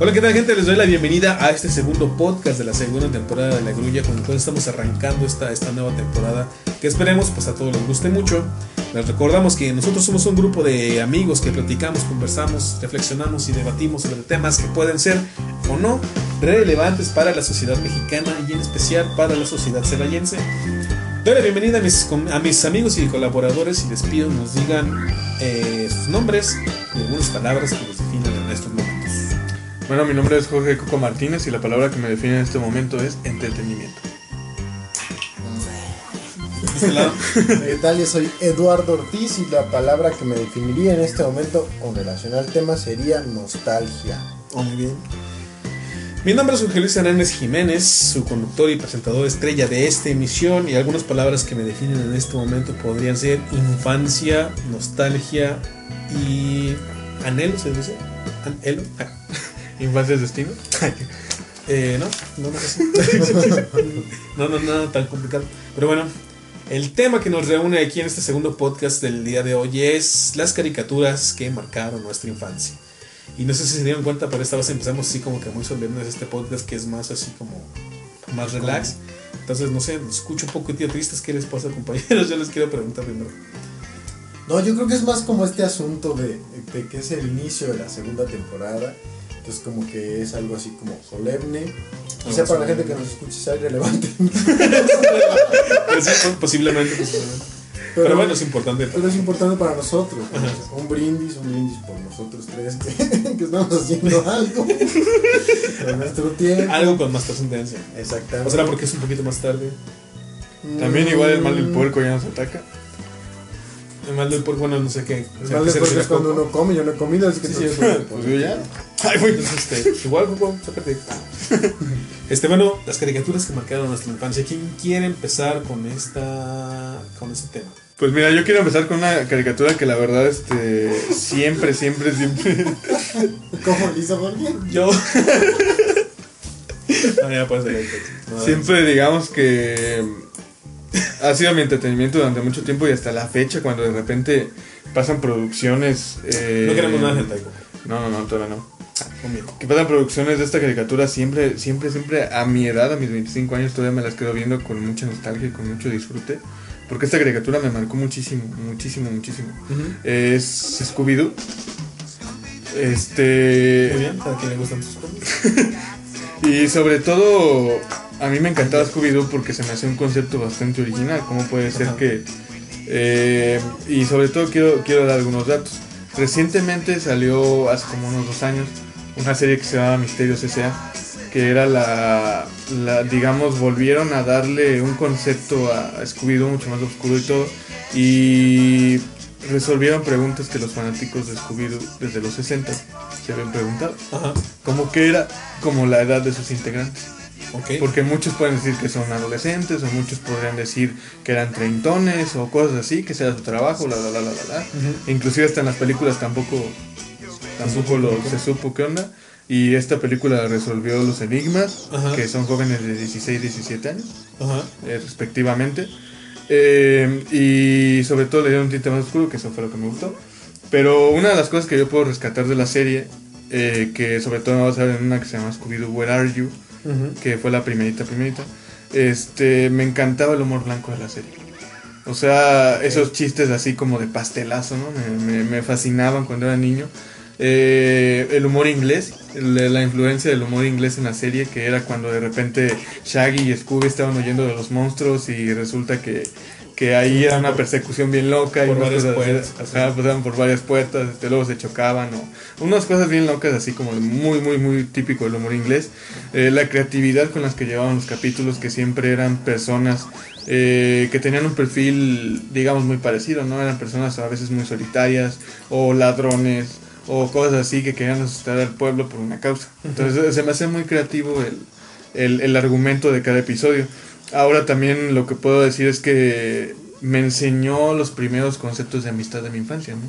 Hola, ¿qué tal gente? Les doy la bienvenida a este segundo podcast de la segunda temporada de La Grulla, con el cual estamos arrancando esta, esta nueva temporada que esperemos pues a todos les guste mucho. Les recordamos que nosotros somos un grupo de amigos que platicamos, conversamos, reflexionamos y debatimos sobre temas que pueden ser o no relevantes para la sociedad mexicana y en especial para la sociedad celayense. Doy la bienvenida a mis, a mis amigos y colaboradores y les pido nos digan eh, sus nombres y algunas palabras que Bueno, mi nombre es Jorge Coco Martínez y la palabra que me define en este momento es entretenimiento. ¿Qué tal? Yo soy Eduardo Ortiz y la palabra que me definiría en este momento con relación al tema sería nostalgia. Oh, muy bien. Mi nombre es Jorge Luis Hernández Jiménez, su conductor y presentador estrella de esta emisión y algunas palabras que me definen en este momento podrían ser infancia, nostalgia y anhelo, ¿se dice? ¿Anhelo? Ah. ¿Infancia es destino? eh, no, no, no, no, no, no, tan complicado. Pero bueno, el tema que nos reúne aquí en este segundo podcast del día de hoy es las caricaturas que marcaron nuestra infancia. Y no sé si se dieron cuenta, pero esta vez empezamos así como que muy solemnes este podcast que es más así como más relax. Entonces, no sé, escucho un poco tristes. ¿Qué les pasa, compañeros? Yo les quiero preguntar primero. No, yo creo que es más como este asunto de, de que es el inicio de la segunda temporada. Entonces como que es algo así como solemne. Quizá para la gente que nos escuche sea irrelevante. Pues sí, posiblemente, posiblemente. Pero, bueno, es importante. Pero es importante para nosotros. Un brindis, un brindis por nosotros tres que, que estamos haciendo algo nuestro tiempo. Algo con más trascendencia. Exactamente. ¿O será porque es un poquito más tarde? También igual el mal del puerco ya nos ataca. El mal del puerco, bueno, no sé qué. El mal del puerco es cuando uno come, yo no he comido, así que Sí, no sí, sé. pues yo ya. Ay, güey, entonces, este, igual, Juan, sácate. Este, bueno, las caricaturas que marcaron nuestra infancia. ¿Quién quiere empezar con esta, con este tema? Pues mira, yo quiero empezar con una caricatura que la verdad, este, siempre, siempre, siempre. ¿Cómo lo hizo Jorge? Yo. no, ya no, Siempre digamos que ha sido mi entretenimiento durante mucho tiempo y hasta la fecha cuando de repente pasan producciones. eh, No queremos nada de hentai, No, no, no, todavía no. conmigo. Que pasan producciones de esta caricatura siempre, siempre, siempre a mi edad, a mis 25 años, todavía me las quedo viendo con mucha nostalgia y con mucho disfrute. Porque esta caricatura me marcó muchísimo, muchísimo, muchísimo. Es Scooby-Doo. Este. Muy bien, ¿a quién le gustan tus cómics? Y sobre todo, a mí me encantaba Scooby-Doo porque se me hacía un concepto bastante original. ¿Cómo puede ser Ajá. que.? eh, y sobre todo, quiero, quiero dar algunos datos. Recientemente salió, hace como unos dos años, una serie que se llama Misterios S.A. Que era la, la. Digamos, volvieron a darle un concepto a, a Scooby-Doo mucho más oscuro y todo. Y resolvieron preguntas que los fanáticos de Scooby-Doo desde los 60 se habían preguntado Ajá, como que era como la edad de sus integrantes. Porque muchos pueden decir que son adolescentes, o muchos podrían decir que eran treintones, o cosas así, que sea su trabajo, la la la la la. Ujú. Inclusive hasta en las películas tampoco, tampoco lo, se supo qué onda. Y esta película resolvió los enigmas, Ajá. que son jóvenes de 16 y 17 años, eh, respectivamente. Eh, y sobre todo le dieron un tinte más oscuro, que eso fue lo que me gustó. Pero una de las cosas que yo puedo rescatar de la serie, eh, que sobre todo me vas a ver en una que se llama Scooby-Doo, Where Are You? Que fue la primerita, primerita, este, me encantaba el humor blanco de la serie. O sea, esos chistes así como de pastelazo, ¿no? Me, me- me fascinaban cuando era niño. Eh, el humor inglés, la influencia del humor inglés en la serie, que era cuando de repente Shaggy y Scooby estaban huyendo de los monstruos y resulta que, que ahí era una persecución bien loca. y Por varias cosas- puertas. ajá, pasaban por varias puertas, este, luego se chocaban, o unas cosas bien locas, así como muy, muy, muy típico del humor inglés. Eh, la creatividad con las que llevaban los capítulos, que siempre eran personas eh, que tenían un perfil, digamos, muy parecido, ¿no? Eran personas a veces muy solitarias, o ladrones, o cosas así que querían asustar al pueblo por una causa. Entonces se me hace muy creativo el, el, el argumento de cada episodio. Ahora también lo que puedo decir es que me enseñó los primeros conceptos de amistad de mi infancia, ¿no?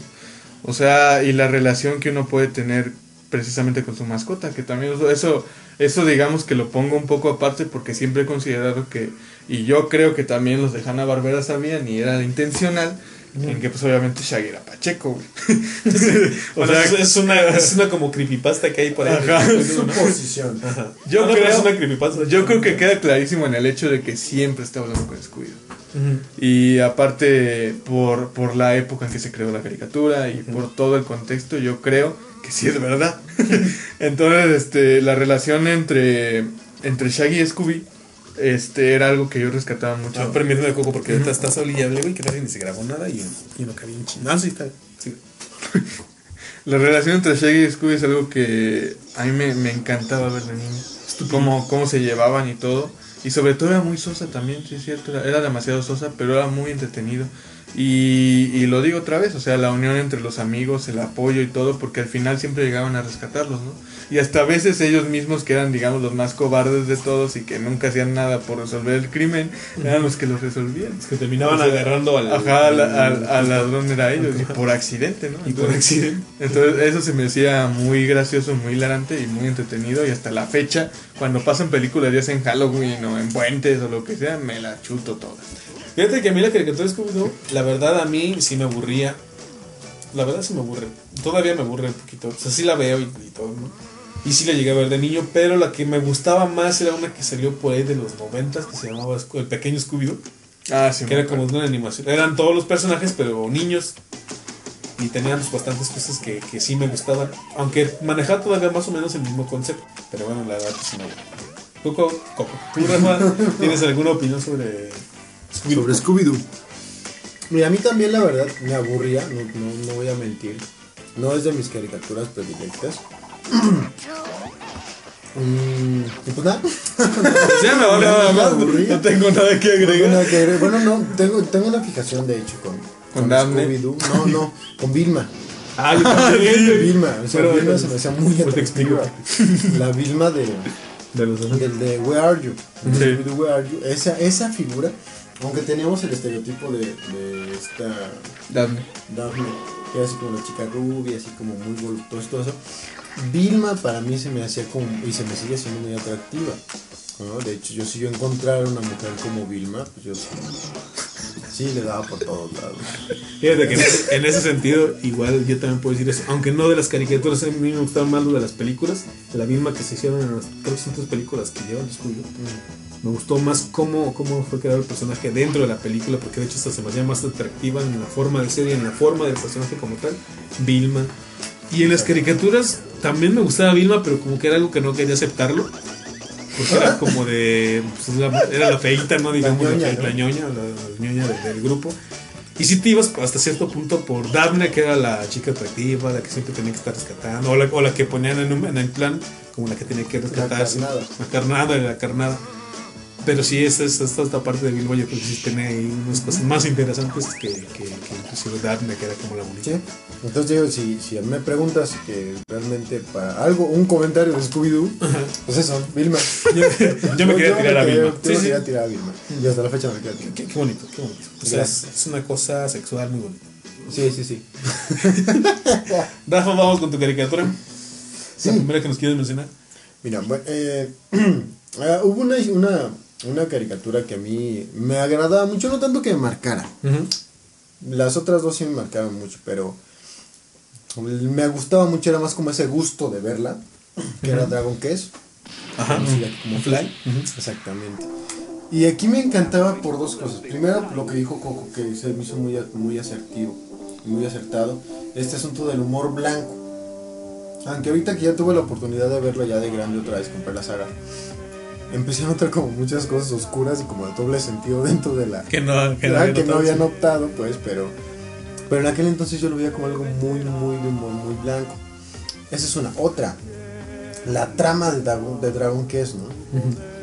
O sea, y la relación que uno puede tener precisamente con su mascota, que también eso- eso, digamos que lo pongo un poco aparte porque siempre he considerado que, y yo creo que también los de Hanna Barbera sabían y era intencional, En que pues obviamente Shaggy era Pacheco, güey. o sea, es, es una, es una como creepypasta que hay por ahí. Ajá. ¿no? Su posición. Ajá. Yo Ah, no, creo- es una creepypasta. Yo creo que queda clarísimo en el hecho de que siempre está hablando con Scooby. Y aparte, por, por la época en que se creó la caricatura y por todo el contexto, yo creo que sí es verdad. Entonces, este, la relación entre, entre Shaggy y Scooby este, era algo que yo rescataba mucho. Ah, permíteme, Coco, porque ahorita está solillable, güey, que casi ni se grabó nada y, y no cabía un. Ah, sí, está. Sí. La relación entre Shaggy y Scooby es algo que a mí me, me encantaba ver de niño. Cómo, cómo se llevaban y todo. Y sobre todo era muy sosa también, sí es cierto. Era, era demasiado sosa, pero era muy entretenido. Y, y lo digo otra vez, o sea, la unión entre los amigos, el apoyo y todo, porque al final siempre llegaban a rescatarlos, ¿no? Y hasta a veces ellos mismos, que eran, digamos, los más cobardes de todos y que nunca hacían nada por resolver el crimen, eran los que los resolvían. Es que terminaban O sea, agarrando al. Ajá, al, al- al ladrón era ellos, y por accidente, ¿no? Y por accidente. entonces eso se me hacía muy gracioso, muy hilarante y muy entretenido y hasta la fecha, cuando pasan películas ya sea en Halloween o en puentes o lo que sea, me la chuto toda. Fíjate que a mí la caricatura de Scooby-Doo, la verdad a mí sí me aburría. La verdad sí me aburre. Todavía me aburre un poquito. O sea, sí la veo y, y todo, ¿no? Y sí la llegué a ver de niño, pero la que me gustaba más era una que salió por ahí de los noventas que se llamaba El Pequeño Scooby-Doo. Ah, sí. Que era como una animación. Eran todos los personajes, pero niños. Y tenían pues, bastantes cosas que, que sí me gustaban. Aunque manejaba todavía más o menos el mismo concepto. Pero bueno, la verdad me aburre. Coco, Coco. ¿Tú, Rafa, tienes alguna opinión sobre Scooby-Doo? Sobre Scooby-Doo. Mira, a mí también la verdad me aburría, no, no, no voy a mentir. No es de mis caricaturas predilectas. Mm, y pues nada. Ya me vale No, nada más, no tengo nada que No tengo agregar. nada que agregar. Bueno, no, tengo, tengo una fijación de hecho con, ¿Con Daphne? Scooby-Doo. No, no, con Vilma. Ah, yo también. Vilma, o sea, Pero, Vilma pero, se me hacía muy pues te explico. atractiva. La Vilma de, De los del de Where Are You? Sí. Where Are You? Esa, esa figura, aunque teníamos el estereotipo de, de esta Daphne. Daphne, que era así como la chica rubia, así como muy voluptuosa y todo eso. Vilma para mí se me hacía como, y se me sigue siendo muy atractiva. ¿no? De hecho, yo si yo encontrara una mujer como Vilma, pues yo sí, le daba por todos lados. Fíjate que en ese, en ese sentido, igual yo también puedo decir eso. Aunque no de las caricaturas, a mí me gustaban más lo de las películas. De la misma que se hicieron en las creo que son tres películas que llevan Scooby. Me gustó más cómo, cómo fue creado el personaje dentro de la película, porque de hecho esta se me hacía más atractiva en la forma de ser y en la forma del personaje como tal. Vilma. Y en las caricaturas también me gustaba Vilma, pero como que era algo que no quería aceptarlo. Porque era como de. pues, la- era la feita, ¿no? Digamos, la, ñoña, la ñoña, la, la ñoña de- del grupo. Y si te ibas hasta cierto punto por Daphne, que era la chica atractiva, la que siempre tenía que estar rescatando, o la, o la que ponían en, un, en el plan, como la que tenía que rescatarse. carnada. La carnada, la carnada. Pero sí, esta, esta, esta, parte de Bilbo yo creo que sí tiene ahí unas cosas más interesantes que, que, que inclusive Daphne, que era como la bonita. ¿Sí? Entonces digo, si, si me preguntas que realmente para algo, un comentario de Scooby-Doo, pues eso, Vilma. Yo, yo me quería tirar a Vilma. Yo me quería tirar a Vilma. Y hasta la fecha me quería tirar. Qué, qué bonito, qué bonito. O sea, es, es una cosa sexual muy bonita. Sí, sí, sí. Rafa, vamos con tu caricatura. Sí. La primera que nos quieres mencionar. Mira, bueno, eh, ah, hubo una, una, una caricatura que a mí me agradaba mucho, no tanto que me marcara. Las otras dos sí me marcaban mucho, pero me gustaba mucho, era más como ese gusto de verla, que era Dragon Quest. Ajá. como Fly. Exactamente. Y aquí me encantaba por dos cosas. Primero, lo que dijo Coco, que se me hizo muy, muy asertivo, muy acertado. Este asunto del humor blanco. Aunque ahorita que ya tuve la oportunidad de verlo ya de grande otra vez, compré la saga. Empecé a notar como muchas cosas oscuras y como de doble sentido dentro de la... Que no, que que no notado había eso. notado, pues, pero... Pero en aquel entonces yo lo veía como algo muy, muy humor, muy blanco. Esa es una. Otra, la trama de Dragon, de Dragon Quest, ¿no?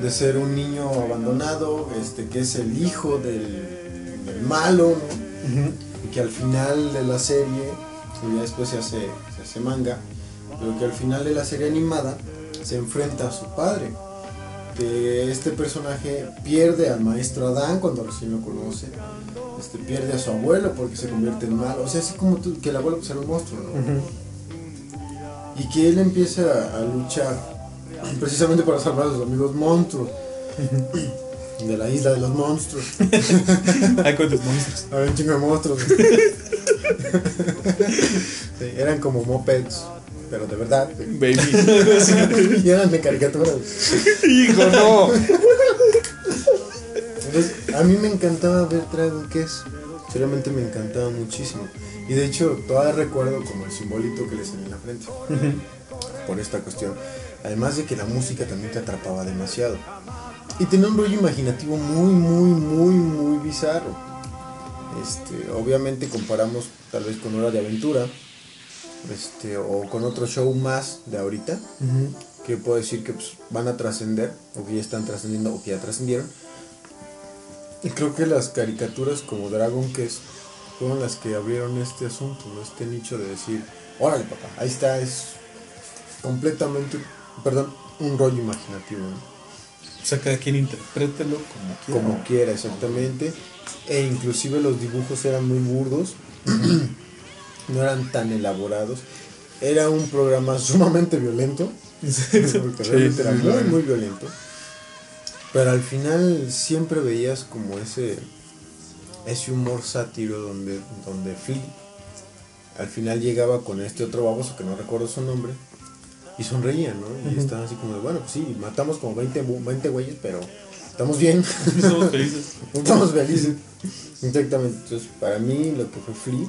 De ser un niño abandonado, este, que es el hijo del, del malo, ¿no? Y que al final de la serie, y ya después se hace, se hace manga, pero que al final de la serie animada se enfrenta a su padre. Que este personaje pierde al maestro Adán cuando recién lo conoce. Este, pierde a su abuelo porque se convierte en malo. O sea, así como tú- que el abuelo pues, era un monstruo, ¿no? Y que él empieza a luchar precisamente para salvar a sus amigos monstruos. De la isla de los monstruos. Hay cuántos monstruos. Había un chingo de monstruos. Sí, eran como mopeds, pero de verdad. Baby. Y eran de caricaturas. Hijo, no. Entonces, a mí me encantaba ver Dragon Quest. Seriamente me encantaba muchísimo. Y de hecho, todavía recuerdo como el simbolito que le salía en la frente. Por esta cuestión. Además de que la música también te atrapaba demasiado. Y tenía un rollo imaginativo muy, muy, muy, muy bizarro. Este, obviamente comparamos tal vez con Hora de Aventura. Este, o con otro show más de ahorita. Que puedo decir que pues, van a trascender. O que ya están trascendiendo. O que ya trascendieron. Y creo que las caricaturas como Dragon Quest fueron las que abrieron este asunto, ¿no? este nicho de decir, órale papá, ahí está, es completamente, perdón, un rollo imaginativo, ¿no? O sea, cada quien interprételo como quiera. como quiera exactamente, e inclusive los dibujos eran muy burdos, no eran tan elaborados, era un programa sumamente violento, porque realmente era muy, muy violento. Pero al final siempre veías como ese ese humor sátiro donde, donde Flea al final llegaba con este otro baboso que no recuerdo su nombre y sonreía, ¿no? Y Ujú. estaba así como de, bueno, pues sí, matamos como 20, bu- 20 güeyes, pero estamos bien, Somos felices. estamos felices. Exactamente, entonces para mí lo que fue Flea,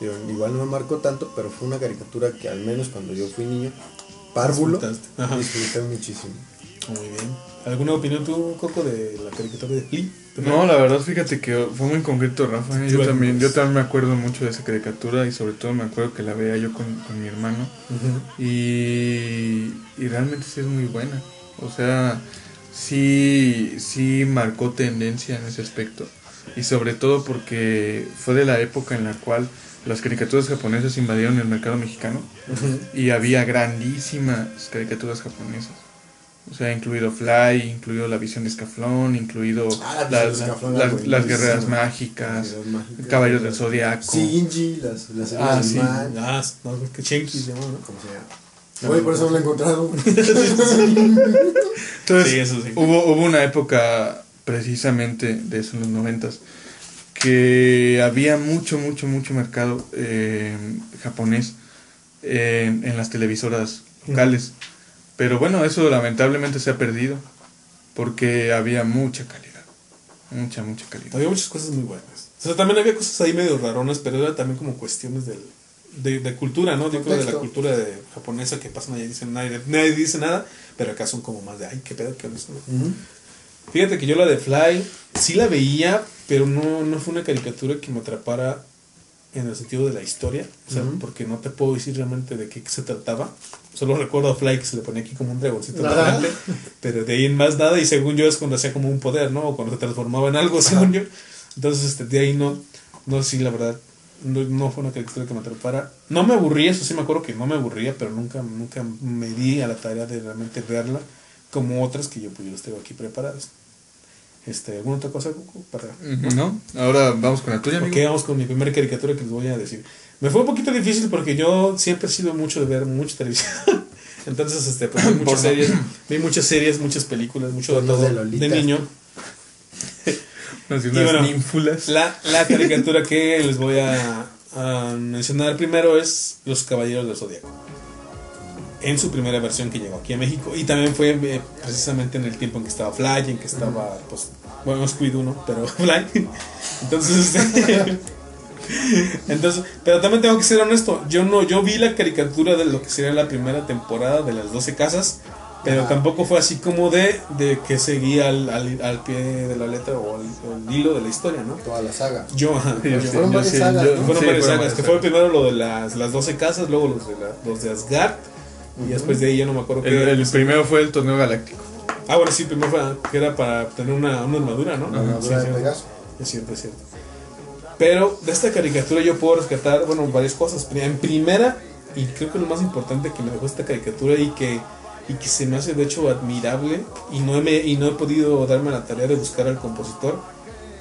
digo, igual no me marcó tanto, pero fue una caricatura que al menos cuando yo fui niño, párvulo, disfruté muchísimo. Muy bien. ¿Alguna opinión tú, Coco, de la caricatura de Flea? No, la verdad, fíjate que fue muy concreto, Rafa. ¿eh? Yo también, yo también me acuerdo mucho de esa caricatura y sobre todo me acuerdo que la veía yo con, con mi hermano. Y, y realmente sí es muy buena. O sea, sí, sí marcó tendencia en ese aspecto. Y sobre todo porque fue de la época en la cual las caricaturas japonesas invadieron el mercado mexicano Ujú. y había grandísimas caricaturas japonesas. O sea, incluido Fly, incluido la visión de Escaflón, incluido Ah, la las, de Escaflón las- era las guerreras mágicas, mágicas. Caballos del Zodiaco. Shinji, las, las Ah, sí. Ah, no, que Shenki se llama, ¿no? como sea. Güey, por eso no lo he encontrado. Entonces, Sí, eso sí. Hubo, hubo una época precisamente de eso en los noventas que había mucho, mucho, mucho mercado eh, japonés en, en las televisoras locales. Pero bueno, eso lamentablemente se ha perdido porque había mucha calidad. Mucha, mucha calidad. Había muchas cosas muy buenas. O sea, también había cosas ahí medio raronas, pero era también como cuestiones del, de, de cultura, ¿no? Yo creo de la cultura de, japonesa que pasan allá y dicen nadie, nadie dice nada, pero acá son como más de, ay, qué pedo, qué onda esto?", ¿no? Ujú. Fíjate que yo la de Fly sí la veía, pero no, no fue una caricatura que me atrapara en el sentido de la historia, o sea, porque no te puedo decir realmente de qué se trataba. Solo recuerdo a Fly que se le ponía aquí como un dragoncito frente, pero de ahí en más nada, y según yo es cuando hacía como un poder, ¿no? O cuando se transformaba en algo, según yo. Entonces, este, de ahí no, no, sí, la verdad, no, no fue una caricatura que me atrapara. No me aburría, eso sí me acuerdo que no me aburría, pero nunca, nunca me di a la tarea de realmente verla como otras que yo pues yo las tengo aquí preparadas. Este, ¿Alguna otra cosa para ¿No? Ahora vamos con la tuya, amigo. Ok, vamos con mi primera caricatura que les voy a decir. Me fue un poquito difícil porque yo siempre he sido mucho de ver mucha televisión. Entonces, este, pues vi muchas series, vi muchas series, muchas películas, mucho de todo de niño. Y bueno, ninfulas. La, la caricatura que les voy a, a mencionar primero es Los Caballeros del Zodiaco. En su primera versión que llegó aquí a México. Y también fue eh, precisamente en el tiempo en que estaba Fly, en que estaba, pues, bueno, Scooby-Doo, ¿no? Pero Fly. Entonces, este, Entonces, pero también tengo que ser honesto. Yo no, yo vi la caricatura de lo que sería la primera temporada de las 12 casas. Pero tampoco fue así como de, de que seguía al, al, al pie de la letra o al, al hilo de la historia, ¿no? Toda la saga. Yo, ajá. Sí, yo- sí, fueron varias sagas, yo- ¿no? fueron sí, varias fueron sagas, varias que fue primero lo de las, las 12 casas, luego los de, la, los de Asgard, y después de ahí ya no me acuerdo El, qué. el primero fue el torneo galáctico. Ah, bueno, sí, primero fue que era para tener una, una armadura, ¿no? La armadura Sí, de sí, Pegaso. es cierto, es cierto. Pero de esta caricatura yo puedo rescatar, bueno, varias cosas. En primera, y creo que lo más importante que me dejó esta caricatura y que, y que se me hace de hecho admirable, y no, he, y no he podido darme la tarea de buscar al compositor,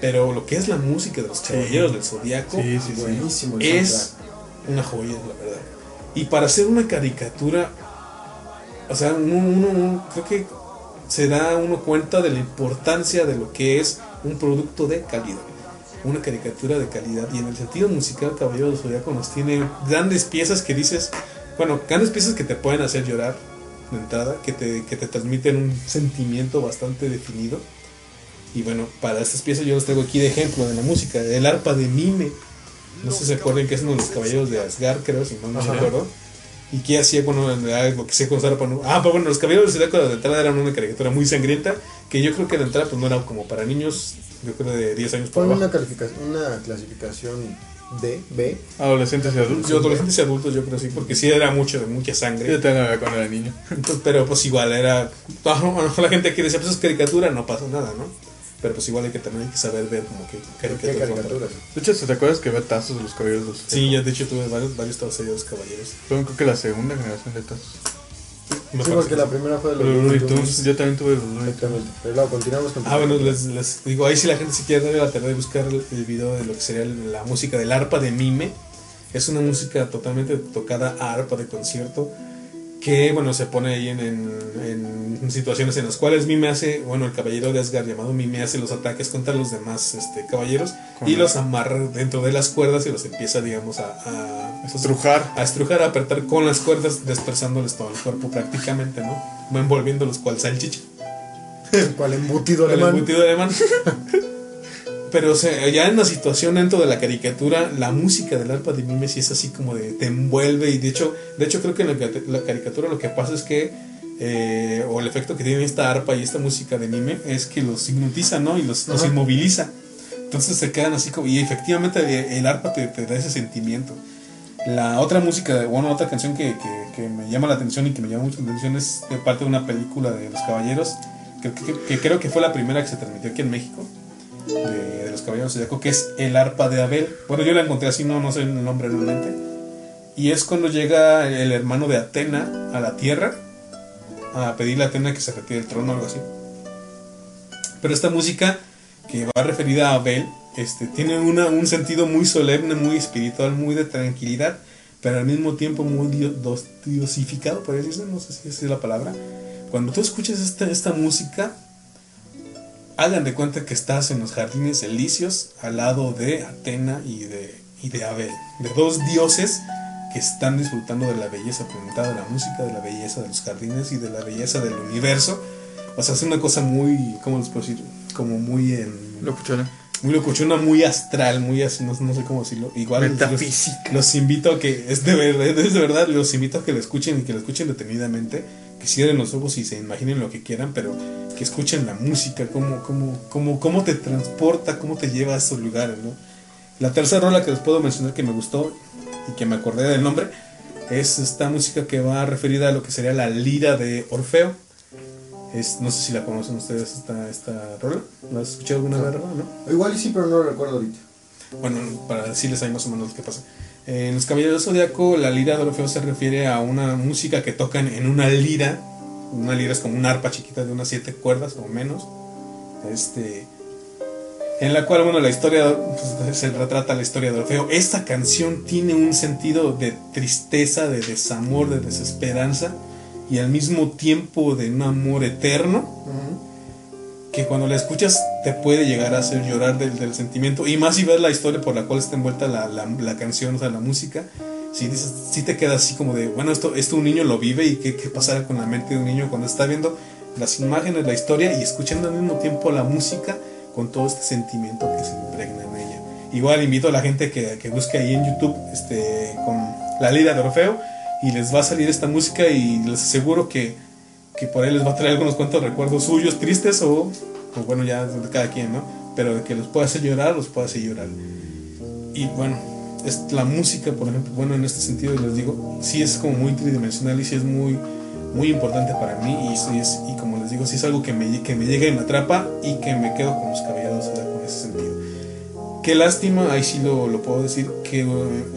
pero lo que es la música de los Caballeros del Zodiaco Sí, sí, sí. Buenísimo. es una joya, la verdad. Y para hacer una caricatura, o sea, uno, uno- creo que se da uno cuenta de la importancia de lo que es un producto de calidad. Una caricatura de calidad. Y en el sentido musical, Caballero del Zodiaco nos tiene grandes piezas que dices, bueno, grandes piezas que te pueden hacer llorar de entrada, que te, que te transmiten un sentimiento bastante definido. Y bueno, para estas piezas yo los traigo aquí de ejemplo de la música. El arpa de Mime. No sé si se acuerdan que es uno de los caballeros de Asgard, creo, si no me acuerdo. ¿Y qué hacía cuando lo que se con arpa? no? Ah, pues bueno, los caballeros del Zodiaco de entrada eran una caricatura muy sangrienta. Que yo creo que de entrada pues no era como para niños, yo creo de 10 años para abajo. una, calificación, una clasificación D, B. Adolescentes y adultos. Yo, adolescentes y adultos, yo creo sí, porque sí era mucho de mucha sangre. Yo también cuando era niño. Entonces, pero pues igual era. A lo mejor la gente que decía, pues es caricatura, no pasa nada, ¿no? Pero pues igual hay que también hay que saber ver como que ¿Qué caricaturas. caricaturas? De hecho, ¿te acuerdas que había tazos de los caballeros de los Sí, yo de hecho tuve varios, varios tazos de los caballeros. Fueron creo que la segunda generación de tazos. Me Sí, porque que la primera fue de los Looney Tunes. Yo también tuve los Looney. Exactamente. Pero luego continuamos con Ah, bueno, les, les digo, ahí si la gente se quiere dar la tarea de buscar el, el video de lo que sería la música del arpa de Mime. Es una música totalmente tocada a arpa de concierto. Que, bueno, se pone ahí en, en- en situaciones en las cuales Mime hace, bueno, el caballero de Asgard llamado Mime hace los ataques contra los demás este, caballeros y los amarra dentro de las cuerdas y los empieza, digamos, a, a, Estrujar. a estrujar, a apretar con las cuerdas, dispersándoles todo el cuerpo prácticamente, ¿no? Envolviéndolos cual salchicha. ¿Cuál embutido alemán? embutido alemán. Pero o sea, ya en la situación dentro de la caricatura, la música del arpa de Mime sí es así como de te envuelve y de hecho, de hecho creo que en la, la caricatura lo que pasa es que eh, o el efecto que tiene esta arpa y esta música de Mime es que los hipnotiza, ¿no? Y los, los inmoviliza. Entonces se quedan así como y efectivamente eh, el arpa te, te da ese sentimiento. La otra música, bueno, otra canción que, que- que me llama la atención y que me llama mucho la atención es de parte de una película de Los Caballeros, que- que creo que fue la primera que se transmitió aquí en México, de, Los Caballeros Zodiaco, que es El Arpa de Abel. Bueno, yo la encontré así, no, no sé el nombre realmente. Y es cuando llega el hermano de Atena a la Tierra a pedirle a Atena que se retire del trono o algo así. Pero esta música que va referida a Abel este, tiene una, un sentido muy solemne, muy espiritual, muy de tranquilidad, pero al mismo tiempo muy diosificado, por no sé si es la palabra. Cuando tú escuchas esta, esta música, hagan de cuenta que estás en los jardines elíseos al lado de Atena y de, y de Abel, de dos dioses que están disfrutando de la belleza presentada de la música, de la belleza de los jardines y de la belleza del universo. O sea, es una cosa muy, ¿cómo les puedo decir? Como muy en Locuchona. muy locuchona, muy astral, muy así, no, no sé cómo decirlo. Igual los- Metafísica. Los, invito a que, es de, verdad, es de verdad, los invito a que lo escuchen y que lo escuchen detenidamente, que cierren los ojos y se imaginen lo que quieran, pero que escuchen la música, cómo, cómo, cómo, cómo te transporta, cómo te lleva a esos lugares, ¿no? La tercera rola que les puedo mencionar que me gustó y que me acordé del nombre es esta música que va referida a lo que sería la lira de Orfeo. Es, no sé si la conocen ustedes esta, esta rola. ¿La has escuchado alguna vez, Rafa, no? Igual y sí, pero no lo recuerdo ahorita. Bueno, para decirles ahí más o menos lo que pasa. En los Caballeros del Zodiaco, la lira de Orfeo se refiere a una música que tocan en una lira. Una lira es como una arpa chiquita de unas siete cuerdas o menos. Este. En la cual, bueno, la historia pues, se retrata la historia de Orfeo. Esta canción tiene un sentido de tristeza, de desamor, de desesperanza y al mismo tiempo de un amor eterno que cuando la escuchas te puede llegar a hacer llorar del, del sentimiento y más si ves la historia por la cual está envuelta la, la, la canción, o sea, la música, si dices, si te quedas así como de, bueno, esto, esto un niño lo vive y qué, qué pasará con la mente de un niño cuando está viendo las imágenes, la historia y escuchando al mismo tiempo la música con todo este sentimiento que se impregna en ella. Igual invito a la gente que, que busque ahí en YouTube este, con la lira de Orfeo y les va a salir esta música y les aseguro que, que por ahí les va a traer algunos cuantos recuerdos suyos tristes o, o bueno, ya de cada quien, ¿no? Pero de que los pueda hacer llorar, los pueda hacer llorar. Y bueno, es la música, por ejemplo, bueno, en este sentido les digo, sí es como muy tridimensional y sí es muy, muy importante para mí y, sí es, y como les digo, sí es algo que me, que me llega y me atrapa y que me quedo con los Qué lástima, ahí sí lo, lo puedo decir, que eh,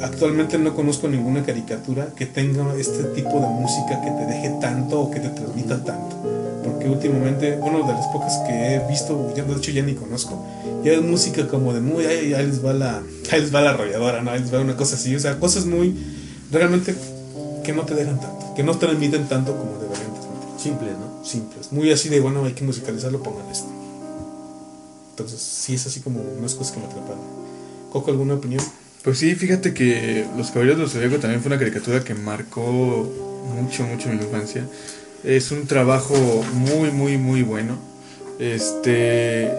actualmente no conozco ninguna caricatura que tenga este tipo de música que te deje tanto o que te transmita tanto. Porque últimamente, bueno, de las pocas que he visto, ya de hecho ya ni conozco, ya es música como de muy, ahí, ahí les va la, ahí les va la arrolladora, ¿no? Ahí les va una cosa así, o sea, cosas muy, realmente, que no te dejan tanto, que no transmiten tanto como deberían transmitir. simples, ¿no? Simples. Muy así de, bueno, hay que musicalizarlo, pongan esto. Entonces, sí es así como unas cosas que me atrapan. Coco, ¿alguna opinión? Pues sí, fíjate que Los Caballeros del Zodíaco también fue una caricatura que marcó mucho, mucho mi infancia. Es un trabajo muy, muy, muy bueno. Este.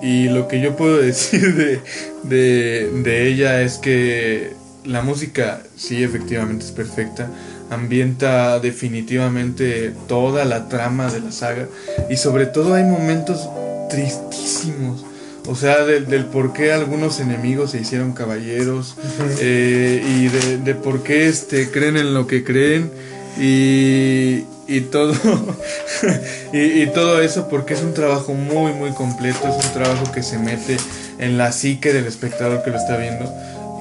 Y lo que yo puedo decir de, de, de ella es que la música, sí, efectivamente es perfecta. Ambienta definitivamente toda la trama de la saga. Y sobre todo hay momentos tristísimos. O sea, del, del por qué algunos enemigos se hicieron caballeros. eh, y de, de por qué este, creen en lo que creen. Y, y todo. y, y todo eso porque es un trabajo muy, muy completo. Es un trabajo que se mete en la psique del espectador que lo está viendo.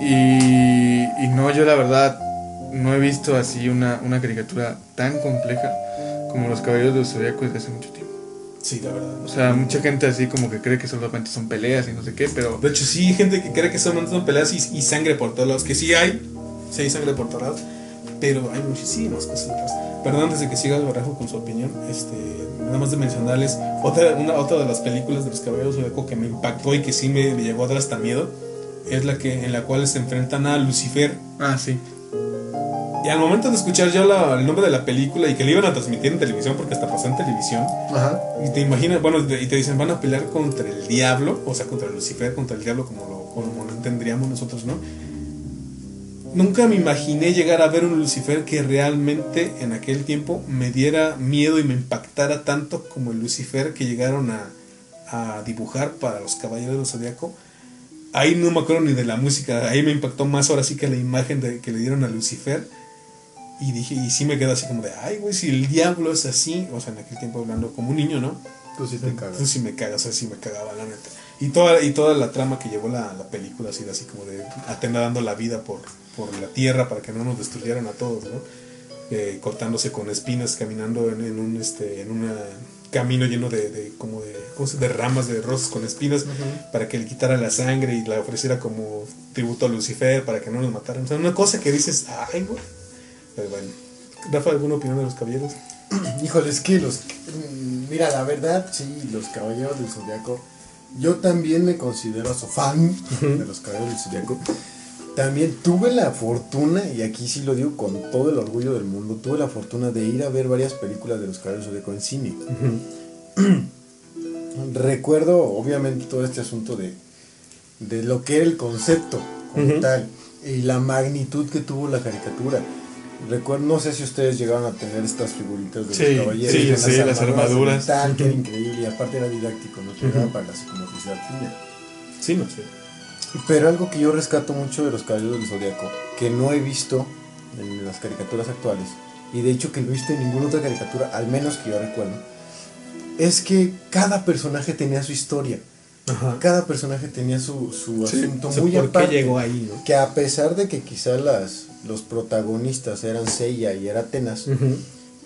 Y, y no, yo la verdad no he visto así una, una caricatura tan compleja como Los Caballeros del Zodíaco desde hace mucho tiempo. Sí, la verdad. O sea, mucha gente así como que cree que solamente son peleas y no sé qué, pero De hecho, sí hay gente que cree que son, son peleas y, y sangre por todos lados. Que sí hay, sí hay sangre por todos lados. Pero hay muchísimas cosas detrás. Perdón, antes de que siga el barajo con su opinión, este, nada más de mencionarles otra, una, otra de las películas de los Caballeros Zodíaco que me impactó y que sí me, me llegó a dar hasta miedo. Es la que en la cual se enfrentan a Lucifer. Ah, sí. Y al momento de escuchar ya la- el nombre de la película y que le iban a transmitir en televisión, porque hasta pasó en televisión, Ajá. y te imaginas, bueno, y te dicen, van a pelear contra el diablo, o sea, contra Lucifer, contra el diablo, como lo, como lo entendríamos nosotros, ¿no? Nunca me imaginé llegar a ver un Lucifer que realmente en aquel tiempo me diera miedo y me impactara tanto como el Lucifer que llegaron a, a dibujar para los Caballeros del Zodíaco. Ahí no me acuerdo ni de la música, ahí me impactó más ahora sí que la imagen de, que le dieron a Lucifer. Y dije, y sí me quedé así como de, ay, güey, si el diablo es así, o sea, en aquel tiempo hablando como un niño, ¿no? Tú sí te Tú cagas. sí me cagas, o sea, sí me cagaba, la neta. Y toda, y toda la trama que llevó la, la película, así, así como de Atena dando la vida por, por la tierra para que no nos destruyeran a todos, ¿no? Eh, cortándose con espinas, caminando en, en un este en un camino lleno de, de como de, ¿cómo se- de ramas de rosas con espinas para que le quitara la sangre y la ofreciera como tributo a Lucifer para que no nos mataran. O sea, una cosa que dices, ay, güey. Pero bueno. Rafa, ¿alguna opinión de los caballeros? Híjole, es que los. mm, Mira, la verdad, sí, los caballeros del zodiaco. Yo también me considero su fan de los caballeros del zodiaco. También tuve la fortuna, y aquí sí lo digo con todo el orgullo del mundo, tuve la fortuna de ir a ver varias películas de los caballeros del zodiaco en cine. Recuerdo, obviamente, todo este asunto de, de lo que era el concepto como tal y la magnitud que tuvo la caricatura. Recuerdo, no sé si ustedes llegaron a tener estas figuritas de Sí, los caballeros. sí, sí, las armaduras. que era increíble y aparte era didáctico, ayudaba para la psicomotricidad fina. Sí, no sé. Pero algo que yo rescato mucho de los caballeros del zodiaco, que no he visto en las caricaturas actuales, y de hecho que no he visto en ninguna otra caricatura, al menos que yo recuerdo, es que cada personaje tenía su historia. Ajá. Cada personaje tenía su, su Sí, asunto o sea, muy ¿por qué llegó ahí, no? Que a pesar de que quizá las, los protagonistas eran Seiya y era Atenas,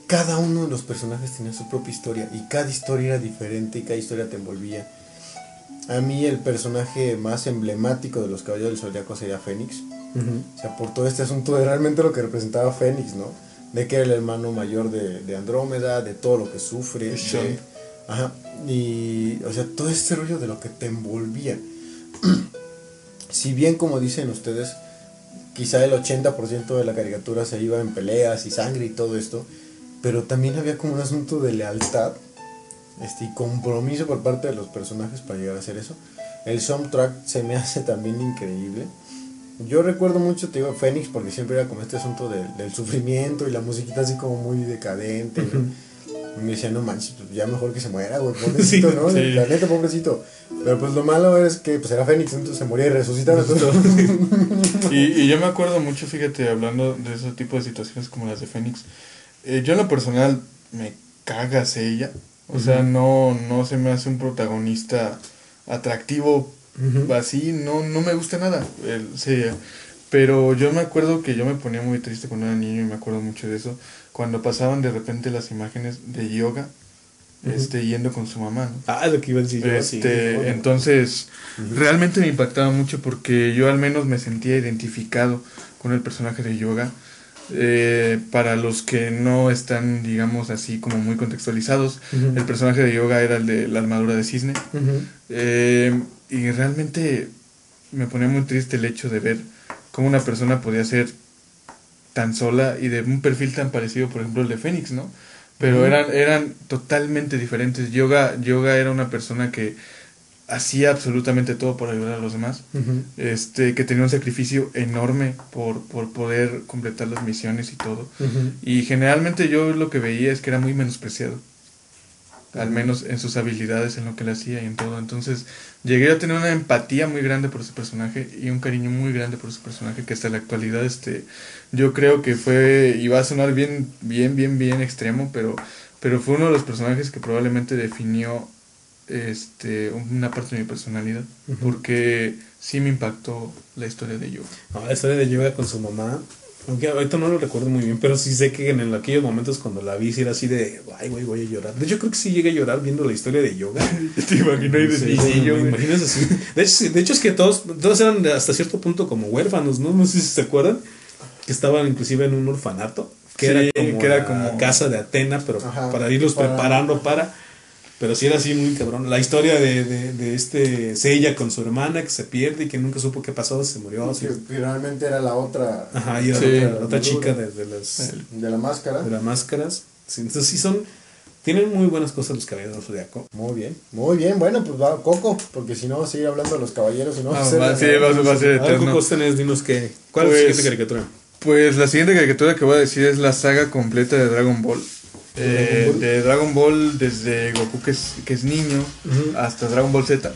cada uno de los personajes tenía su propia historia y cada historia era diferente y cada historia te envolvía. A mí el personaje más emblemático de los Caballeros del Zodiaco sería Fénix. O sea, por todo este asunto de realmente lo que representaba Fénix, ¿no? De que era el hermano mayor de, de Andrómeda, de todo lo que sufre. De- ajá. Y, o sea, todo este rollo de lo que te envolvía. si bien, como dicen ustedes, quizá el 80% de la caricatura se iba en peleas y sangre y todo esto, pero también había como un asunto de lealtad este, y compromiso por parte de los personajes para llegar a hacer eso. El soundtrack se me hace también increíble. Yo recuerdo mucho, te digo, Fénix, porque siempre era como este asunto del, del sufrimiento y la musiquita así como muy decadente. Me decía, no manches, pues ya mejor que se muera, güey, pobrecito, Sí, ¿no? sí. La neta, pobrecito. Pero pues lo malo es que pues era Fénix, entonces se moría y resucitaba. Y, y yo me acuerdo mucho, fíjate, hablando de ese tipo de situaciones como las de Fénix. eh, yo en lo personal me cagas ella. O sea, no, no se me hace un protagonista atractivo así, no, no me gusta nada. el- sí, pero yo me acuerdo que yo me ponía muy triste cuando era niño y me acuerdo mucho de eso. Cuando pasaban de repente las imágenes de yoga, este, yendo con su mamá, ¿no? Ah, lo que iba a decir yo, sí. Este, entonces, realmente me impactaba mucho porque yo al menos me sentía identificado con el personaje de Yoga. Eh, para los que no están, digamos así, como muy contextualizados, el personaje de Yoga era el de la armadura de cisne. Eh, y realmente me ponía muy triste el hecho de ver cómo una persona podía ser tan sola y de un perfil tan parecido, por ejemplo, el de Fénix, ¿no? Pero eran, eran totalmente diferentes. Yoga, Yoga era una persona que hacía absolutamente todo por ayudar a los demás, este, que tenía un sacrificio enorme por, por poder completar las misiones y todo. Y generalmente yo lo que veía es que era muy menospreciado, al menos en sus habilidades, en lo que le hacía y en todo. Entonces llegué a tener una empatía muy grande por ese personaje y un cariño muy grande por ese personaje que hasta la actualidad este, yo creo que fue, y va a sonar bien, bien, bien, bien extremo, pero, pero fue uno de los personajes que probablemente definió este, una parte de mi personalidad, porque sí me impactó la historia de Yoga. la historia de Yoga con su mamá, aunque ahorita no lo recuerdo muy bien, pero sí sé que en aquellos momentos cuando la vi, sí era así de, ay, güey, voy a llorar. De hecho, creo que sí llegué a llorar viendo la historia de Yoga. Te imagino ahí de sí, me así. De hecho, de hecho, es que todos, todos eran hasta cierto punto como huérfanos, ¿no? No sé si se acuerdan. Que estaban inclusive en un orfanato. Que era como, que era como casa de Atena, pero para irlos preparando para pero sí era así muy cabrón. La historia de, de, de este Seiya con su hermana que se pierde y que nunca supo qué pasó, se murió. Sí, realmente era la otra. Ajá, y era otra, chica de, de, las. De la máscara. De las máscaras. entonces sí son. Tienen muy buenas cosas los caballeros zodiaco. Muy bien, muy bien. Bueno, pues va Coco, porque si no va a seguir hablando de los caballeros y no va a ser. sí, va, a ser eterno. Coco, tenés, dinos que. ¿Cuál es la pues, siguiente caricatura? Pues la siguiente caricatura que voy a decir es la saga completa de Dragon Ball. Eh, de Dragon Ball desde Goku que es, que es niño hasta Dragon Ball Z.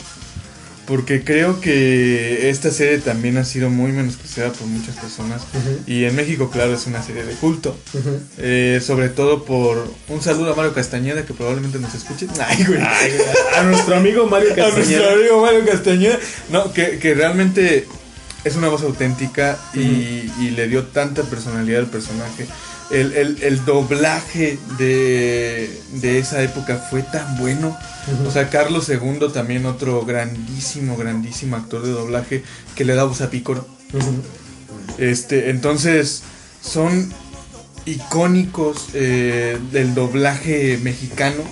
Porque creo que esta serie también ha sido muy menospreciada por muchas personas. Y en México, claro, es una serie de culto. Eh, sobre todo por un saludo a Mario Castañeda, que probablemente nos escuche. a nuestro amigo Mario Castañeda. A nuestro amigo Mario Castañeda. No, que, que realmente es una voz auténtica y, y, le dio tanta personalidad al personaje el, el, doblaje de, esa época fue tan bueno. O sea, Carlos II también otro grandísimo, grandísimo actor de doblaje que le da voz a Pícoro. Este, entonces, son icónicos eh, del doblaje mexicano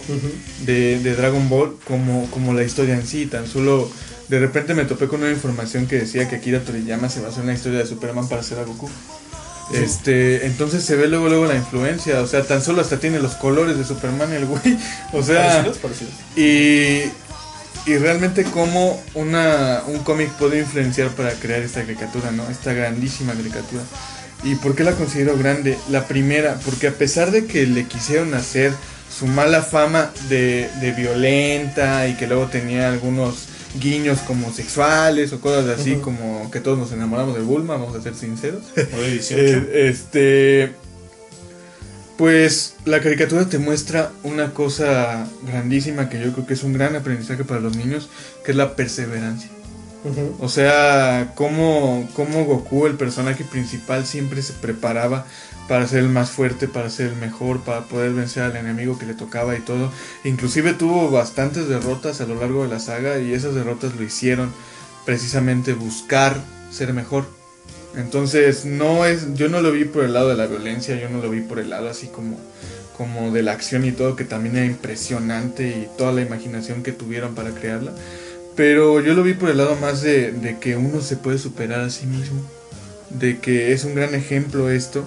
de, Dragon Ball como, como la historia en sí. Tan solo de repente me topé con una información que decía que Akira Toriyama se basó en la historia de Superman para hacer a Goku. Este, entonces se ve luego luego la influencia, o sea, tan solo hasta tiene los colores de Superman el güey, o sea, y y realmente cómo una un cómic puede influenciar para crear esta caricatura, ¿no? Esta grandísima caricatura. ¿Y por qué la considero grande? La primera, porque a pesar de que le quisieron hacer su mala fama de, de violenta y que luego tenía algunos guiños como sexuales o cosas así, como que todos nos enamoramos de Bulma, vamos a ser sinceros. Eh, este. Pues la caricatura te muestra una cosa grandísima que yo creo que es un gran aprendizaje para los niños, que es la perseverancia. O sea, cómo, cómo Goku, el personaje principal, siempre se preparaba para ser el más fuerte, para ser el mejor, para poder vencer al enemigo que le tocaba y todo. Inclusive tuvo bastantes derrotas a lo largo de la saga y esas derrotas lo hicieron precisamente buscar ser mejor. Entonces, no es yo no lo vi por el lado de la violencia, yo no lo vi por el lado así como como de la acción y todo que también era impresionante y toda la imaginación que tuvieron para crearla. Pero yo lo vi por el lado más de, de que uno se puede superar a sí mismo, de que es un gran ejemplo esto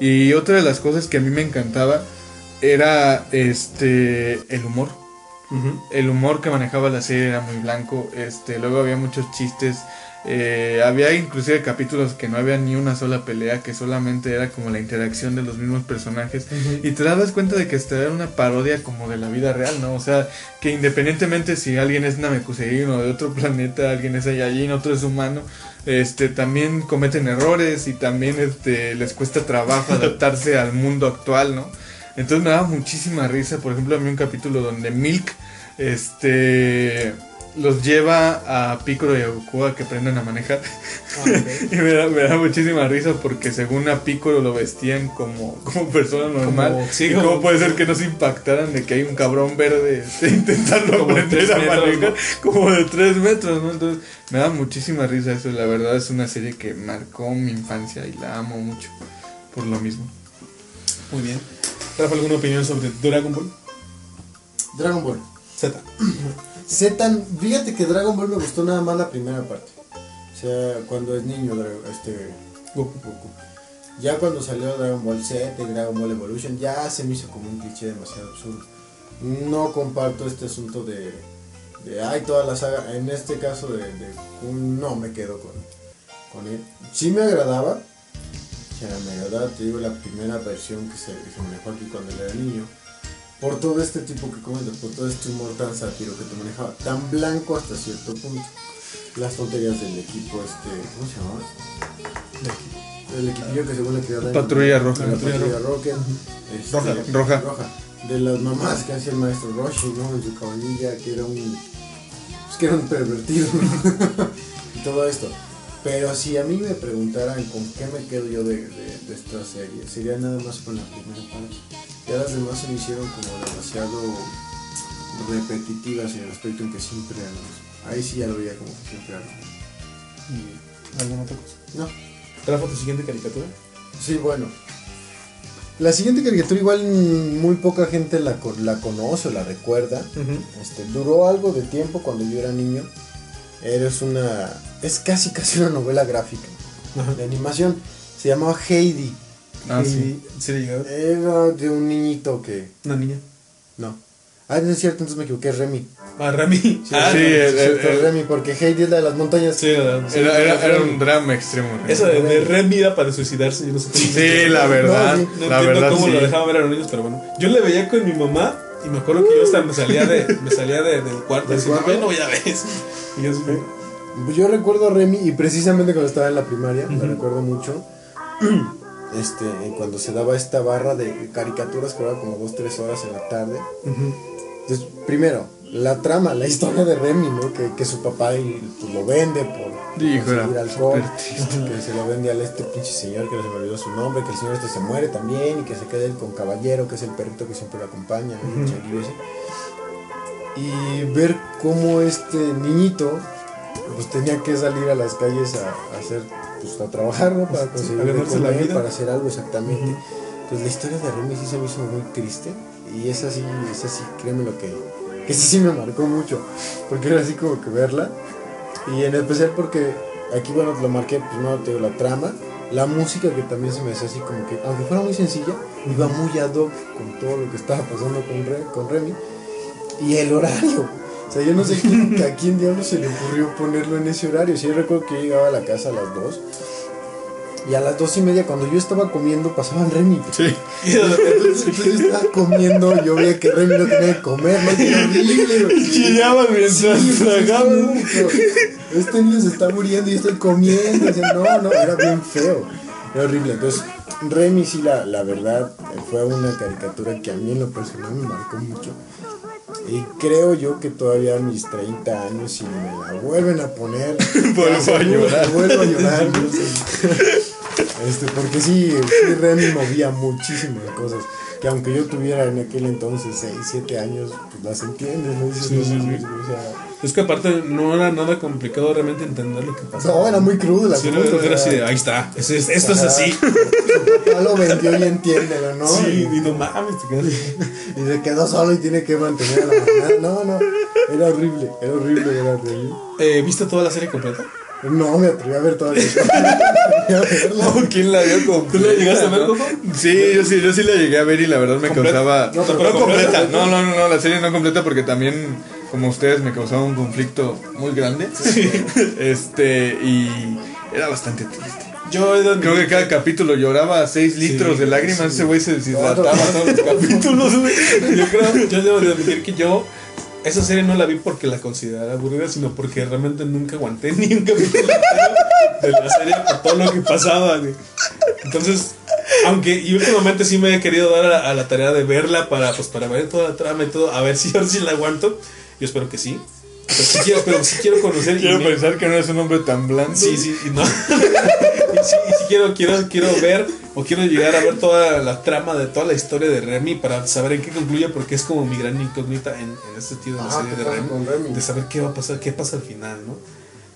y otra de las cosas que a mí me encantaba era este el humor. El humor que manejaba la serie era muy blanco. Este, luego había muchos chistes. Eh, había inclusive capítulos que no había ni una sola pelea, que solamente era como la interacción de los mismos personajes. Y te dabas cuenta de que esta era una parodia como de la vida real, ¿no? O sea, que independientemente si alguien es Namekusein o de otro planeta, alguien es Saiyajin, otro es humano, este también cometen errores y también este les cuesta trabajo adaptarse al mundo actual, ¿no? Entonces me daba muchísima risa, por ejemplo, a mí un capítulo donde Milk este los lleva a Piccolo y a Goku a que aprendan a manejar. Ah, y me da, muchísima risa porque según a Piccolo lo vestían como, como persona normal. y cómo puede ser que no se impactaran de que hay un cabrón verde intentando aprender a manejar como de 3 metros, ¿no? Entonces me da muchísima risa eso. La verdad es una serie que marcó mi infancia y la amo mucho. por lo mismo. Muy bien. Rafa, ¿alguna opinión sobre Dragon Ball? Dragon Ball. Z. Z, fíjate que Dragon Ball me gustó nada más la primera parte. O sea, cuando es niño, este Goku. Goku. Ya cuando salió Dragon Ball Z y Dragon Ball Evolution, ya se me hizo como un cliché demasiado absurdo. No comparto este asunto de, de ay, toda la saga. En este caso de, de no me quedo con, con él. Sí me agradaba. Sea, me agradaba, te digo, la primera versión que se, que se aquí cuando era niño. Por todo este tipo que comentas, por todo este humor tan sátiro que te manejaba, tan blanco hasta cierto punto. Las tonterías del equipo, este, ¿cómo se llamaba? El equipillo que según le quería dar. Patrulla Roja. La patrulla Roja. este, Roja. Roja. Roja. De las mamás que hacía el maestro Roshi, ¿no? En su caballería, que era un. Pues que era un pervertido. y todo esto. Pero si a mí me preguntaran con qué me quedo yo de, de, de esta serie, sería nada más con la primera parte. Ya las demás se me hicieron como demasiado repetitivas en el aspecto en que siempre eran. Ahí sí ya lo veía como que siempre era lo mismo. ¿Y alguna otra cosa? No. Rafa, tu siguiente caricatura. Sí, bueno. La siguiente caricatura igual muy poca gente la, la conoce o la recuerda. Este, duró algo de tiempo cuando yo era niño. Eres una... Es casi casi una novela gráfica Ajá. de animación. Se llamaba Heidi. Ah, sí. Heidi, ¿Sí le llegaba? Era de un niñito que... Una niña. No. Ah, no es cierto, entonces me equivoqué, es Remy. Ah, Rami. ah, sí, no. el- el- Remy, porque Heidi es la de las montañas. Sí, la- Era, era, era un drama extremo. ¿no? Esa de, de Remy era para suicidarse. Yo no sé cómo. Sí, la verdad. No, No la entiendo verdad, cómo sí. lo dejaban ver a los niños, pero bueno. Yo le veía con mi mamá y me acuerdo que yo hasta me salía, de, me salía de- del cuarto ¿Del diciendo, cuarto? "Ay, no voy a ver eso". Y yo así, Yo recuerdo a Remy y precisamente cuando estaba en la primaria, la Ujú. recuerdo mucho. Este, cuando se daba esta barra de caricaturas que duraba como 2-3 horas en la tarde. ujú. Entonces, primero, la trama, la historia de Remy, ¿no? Que, que su papá y, pues, lo vende por conseguir alcohol, que se lo vende a este pinche señor que no se me olvidó su nombre, que el señor este se muere también y que se queda él con Caballero, que es el perrito que siempre lo acompaña, changuillo ese. Y ver cómo este niñito pues tenía que salir a las calles a, a hacer pues a trabajar, ¿no? Para conseguir la comer, vida. para hacer algo exactamente. Pues la historia de Remy sí se me hizo muy triste. Y esa sí, esa sí, créeme lo que. Que sí me marcó mucho. Porque era así como que verla. Y en especial porque aquí, bueno, lo marqué, pues no te digo, la trama. La música que también se me hacía así como que, aunque fuera muy sencilla, iba muy ad hoc con todo lo que estaba pasando con, Re- con Remy. Y el horario. O sea, yo no sé quién, a quién diablos se le ocurrió ponerlo en ese horario. Si yo recuerdo que yo llegaba a la casa a las 2. Y a las dos y media, cuando yo estaba comiendo, pasaban Remy. Sí. Entonces, entonces yo estaba comiendo, yo veía que Remy no tenía que comer, ¿no? Horrible, güey. Chillaban mientras Sí, pero Este niño se está muriendo y estoy comiendo. No, no, era bien feo. Era horrible. Entonces, Remy sí, la, la verdad, fue una caricatura que a mí en lo personal me marcó mucho. Y creo yo que todavía a mis 30 años, si me la vuelven a poner, Vuelvo a llorar. Vuelvo a llorar. no sé. Este, porque sí, sí, Remy movía muchísimas cosas. Que aunque yo tuviera en aquel entonces 6, 7 años, pues las entiendes, ¿no? Dices, Sí, no sí, mames, sí. o sea, Es que aparte no era nada complicado realmente entender lo que pasaba. no, era muy crudo la Sí, cosa, era, era así de, ahí está, es- es- esto es así. Papá lo vendió y entiéndelo, ¿no? Sí, Y, y no mames, y se quedó solo y tiene que mantener a la mamá. No, no, era horrible, era horrible ver a Remy. Eh, ¿Viste toda la serie completa? No me atreví a ver toda la historia. a verla. ¿Quién la vio completa? ¿Tú la llegaste a ver, no? Coco? Sí, yo sí, yo sí la llegué a ver y la verdad me causaba. No, No, pero completa. completa. No, no, no, no, la serie no completa porque también, como ustedes, me causaba un conflicto muy grande. Este, y era bastante triste. Yo Creo que cada capítulo lloraba 6 litros de lágrimas. Ese güey se deshidrataba No, no, todos los capítulos. Yo creo, yo debo de admitir que yo esa serie no la vi porque la considerara aburrida, sino porque realmente nunca aguanté ni un capítulo de la serie por todo lo que pasaba, güey. Entonces, aunque y últimamente sí me he querido dar a la, a la tarea de verla para, pues, para ver toda la trama y todo, a ver si ahora sí la aguanto. Yo espero que sí. Pero sí quiero, pero sí quiero conocer. y Quiero me- pensar que no es un hombre tan blando. Sí, sí, y no. quiero, quiero, quiero ver o quiero llegar a ver toda la trama de toda la historia de Remy para saber en qué concluye porque es como mi gran incógnita en, en este sentido de la Ah, serie ¿qué de Remy, de saber qué va a pasar, qué pasa al final, ¿no?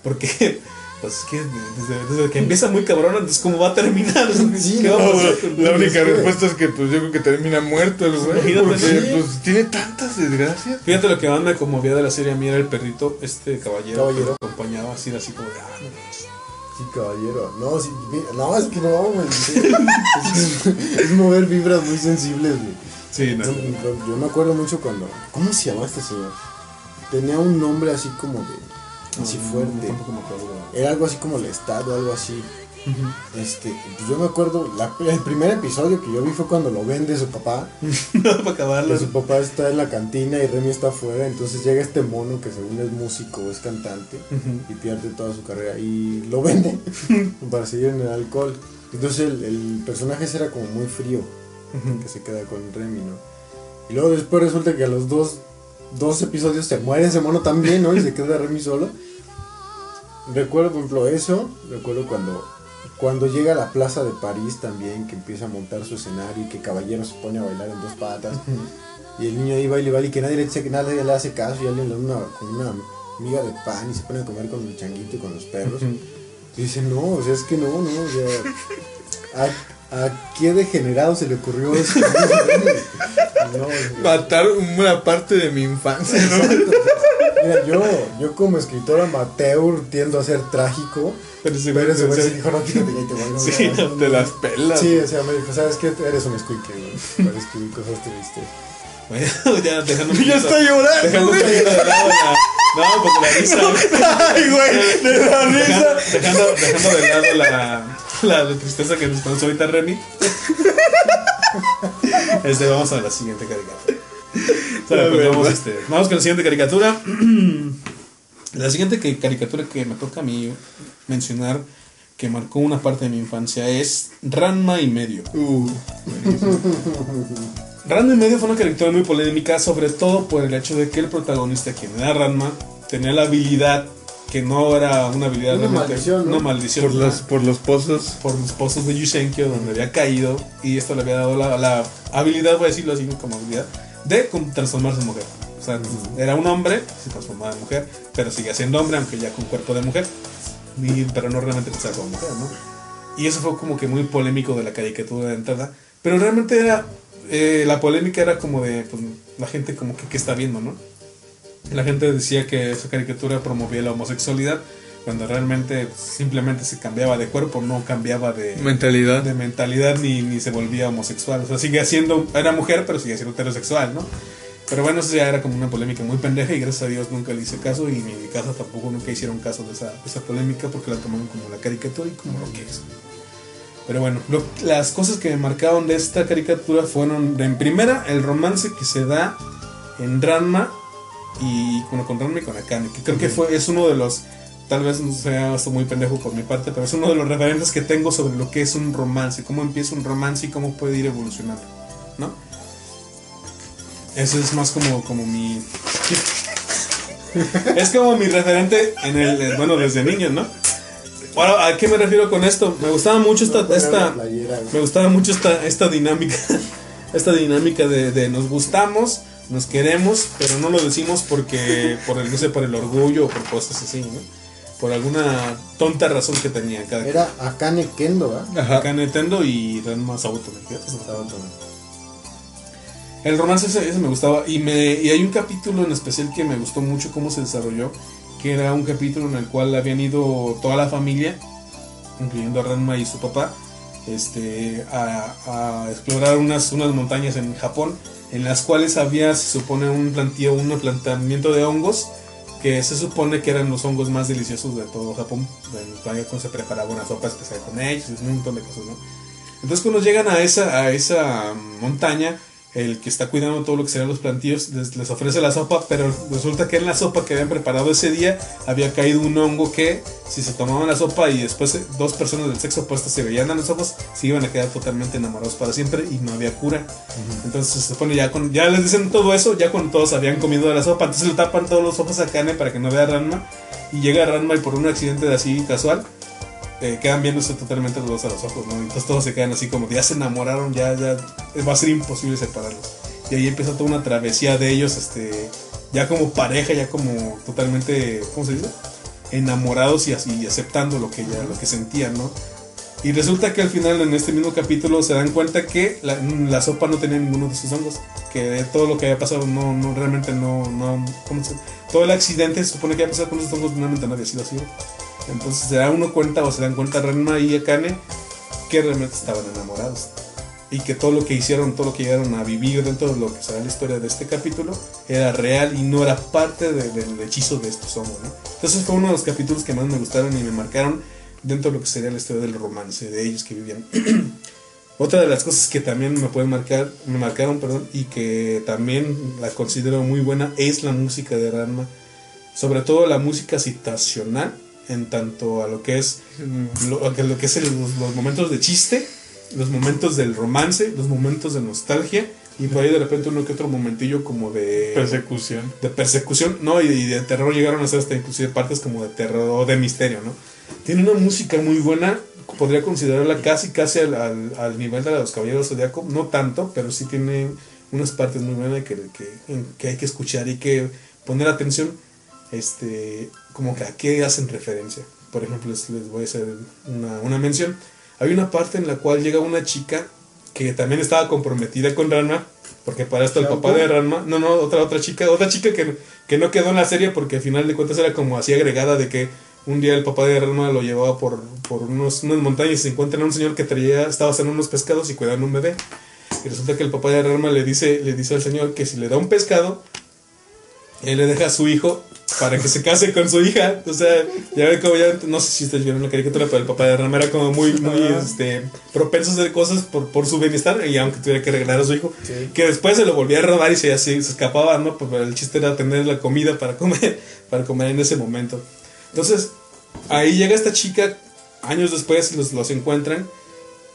Porque Pues es que desde, desde que empieza muy cabrón, entonces cómo va a terminar. Sí, ¿Qué no, va a No, pasar pues, con- la única respuesta es que pues yo creo que termina muerto el güey. Porque sí. pues tiene tantas desgracias. Fíjate lo que más me conmovía de la serie a mí era el perrito, este caballero, Caballero. que lo acompañaba así, así como de, ah, no manches". Sí, caballero. No, sí, no, es que no, güey. sí. Es, es mover vibras muy sensibles, güey. Sí, no. Yo, me acuerdo mucho cuando. ¿Cómo se llamaba este señor? Tenía un nombre así como de. Así No, fuerte. Era algo así como el Estado, algo así. Este, pues yo me acuerdo, la- el primer episodio que yo vi fue cuando lo vende su papá. Para acabarlo. Su papá está en la cantina y Remy está afuera. Entonces llega este mono que según es músico o es cantante y pierde toda su carrera y lo vende para seguir en el alcohol. Entonces el, el personaje ese era como muy frío, que se queda con Remy, ¿no? Y luego después resulta que a los dos, dos episodios se muere ese mono también, ¿no? Y se queda Remy solo. Recuerdo, por ejemplo, eso. Recuerdo cuando, cuando llega a la plaza de París también, que empieza a montar su escenario y que Caballero se pone a bailar en dos patas. Y el niño ahí baila y baila y que nadie le, dice- que nadie le hace caso y alguien le da una, con una miga de pan y se pone a comer con el changuito y con los perros. Y dice, no, o sea, es que no, no, o sea, ¿a, a qué degenerado se le ocurrió eso? no, o sea, Matar una parte de mi infancia, ¿no? Mira, yo, yo como escritor amateur tiendo a ser trágico, Pero ese pero ese güey se- dijo, no, y te voy a Sí, no, Te las pelas. Sí, o sea, me dijo, ¿sabes qué? Eres un squeaky, güey, para escribir cosas tristes. Bueno, ya dejando poquito- está llorando, Dejando un güey. poquito de lado la. No, pues la risa. Ay, güey, de la risa. Dejando, dejando, de lado la, la, la tristeza que nos conoce ahorita Remy. Este, vamos a la siguiente caricatura. Pues, vamos, este, vamos con la siguiente caricatura. La siguiente que- caricatura que me toca a mí mencionar, que marcó una parte de mi infancia, es Ranma y medio. Uh, Ranma y medio fue una caricatura muy polémica, sobre todo por el hecho de que el protagonista, quien era Ranma, tenía la habilidad que no era una habilidad Una maldición, ¿no? una maldición, por, los, por los pozos. por los pozos de Yusenkyo donde había caído y esto le había dado la, la habilidad, voy a decirlo así como habilidad, de transformarse en mujer. O sea, era un hombre, se transformaba en mujer, pero seguía siendo hombre, aunque ya con cuerpo de mujer, y- pero no realmente pensaba como mujer, ¿no? Y eso fue como que muy polémico de la caricatura de entrada, pero realmente era, eh, la polémica era como de, pues, la gente como que, ¿qué está viendo, no? La gente decía que esa caricatura promovía la homosexualidad, cuando realmente simplemente se cambiaba de cuerpo, no cambiaba de, Mentalidad. de mentalidad ni, ni se volvía homosexual. O sea, sigue siendo, era mujer, pero sigue siendo heterosexual, ¿no? Pero bueno, eso ya era como una polémica muy pendeja y gracias a Dios nunca le hice caso y ni en mi casa tampoco nunca hicieron caso de esa, de esa polémica porque la tomaron como la caricatura y como lo que es. Pero bueno, lo- las cosas que me marcaron de esta caricatura fueron, en primera, el romance que se da en Ranma y bueno, con Ranma y con Akane, que creo que fue, es uno de los, tal vez no sea esto muy pendejo por mi parte, pero es uno de los referentes que tengo sobre lo que es un romance, cómo empieza un romance y cómo puede ir evolucionando, ¿no? Ese es más como, como mi... es como mi referente en el, eh, bueno, desde niño, ¿no? Ahora, ¿a qué me refiero con esto? Me gustaba mucho esta, esta, playera, me gustaba mucho esta, esta dinámica. Esta dinámica de, de nos gustamos, nos queremos, pero no lo decimos porque, por el, no sé, por el orgullo o por cosas así, ¿no? Por alguna tonta razón que tenía cada. Era Akane Kendo, ¿verdad? Ajá. Acá Nintendo y Ranma Sabuto, ¿me fíjate? Estaba todo. El romance ese, ese me gustaba y, me, y hay un capítulo en especial que me gustó mucho cómo se desarrolló, que era un capítulo en el cual habían ido toda la familia, incluyendo a Ranma y su papá, este, a, a explorar unas, unas montañas en Japón, en las cuales había, se supone, un plantío, un plantamiento de hongos, que se supone que eran los hongos más deliciosos de todo Japón, en cual se preparaba una sopa especial con ellos, un montón de cosas, ¿no? Entonces cuando llegan a esa, a esa montaña, el que está cuidando todo lo que serían los plantíos les, les ofrece la sopa, pero resulta que en la sopa que habían preparado ese día había caído un hongo que si se tomaban la sopa y después eh, dos personas del sexo opuesto se veían a los ojos, se iban a quedar totalmente enamorados para siempre y no había cura. Entonces se supone ya con, ya les dicen todo eso, ya cuando todos habían comido de la sopa, entonces le tapan todos los ojos a Kane para que no vea a Ranma y llega Ranma y por un accidente de así casual eh, quedan viéndose totalmente los dos a los ojos, ¿no? Entonces todos se quedan así como ya se enamoraron, ya, ya va a ser imposible separarlos. Y ahí empieza toda una travesía de ellos, este, ya como pareja, ya como totalmente, ¿cómo se dice? enamorados y así aceptando lo que ya, lo que sentían, ¿no? Y resulta que al final en este mismo capítulo se dan cuenta que la, la sopa no tenía ninguno de sus hongos, que todo lo que había pasado no, no realmente no, no ¿cómo se- todo el accidente se supone que había pasado con esos hongos realmente no había sido así. Entonces se da uno cuenta o se dan cuenta Ranma y Akane que realmente estaban enamorados y que todo lo que hicieron, todo lo que llegaron a vivir dentro de lo que será la historia de este capítulo era real y no era parte de- del hechizo de estos hongos, ¿no? Entonces fue uno de los capítulos que más me gustaron y me marcaron dentro de lo que sería la historia del romance de ellos que vivían. Otra de las cosas que también me pueden marcar, me marcaron, perdón, y que también la considero muy buena es la música de Ranma, sobre todo la música situacional en tanto a lo que es lo, que- lo que es el- los, los momentos de chiste, los momentos del romance, los momentos de nostalgia y por ahí de repente uno que otro momentillo como de Persecución. de persecución, no, y, y de terror llegaron a ser hasta inclusive partes como de terror o de misterio, ¿no? Tiene una música muy buena, podría considerarla casi casi al, al- al nivel de los Caballeros Zodiaco, no tanto, pero sí tiene unas partes muy buenas que, que, que hay que escuchar y que poner atención, este, como que a qué hacen referencia. Por ejemplo, les, les voy a hacer una, una mención. Hay una parte en la cual llega una chica que también estaba comprometida con Ranma, porque para esto el papá de Ranma, no, no, otra otra chica, otra chica que, que no quedó en la serie porque al final de cuentas era como así agregada de que un día el papá de Ranma lo llevaba por, por unos, unas montañas y se encuentra un señor que traía, estaba haciendo unos pescados y cuidando un bebé. Y resulta que el papá de Ranma le dice, le dice al señor que si le da un pescado, él le deja a su hijo para que se case con su hija. O sea, ya ven como ya, no sé si ustedes vieron la caricatura, pero el papá de Rama era como muy, muy este, propenso a hacer cosas por, por su bienestar, y aunque tuviera que regalar a su hijo, Sí. que después se lo volvía a robar y se, así, se escapaba, ¿no? Pero el chiste era tener la comida para comer, para comer en ese momento. Entonces, ahí llega esta chica, años después los, los encuentran,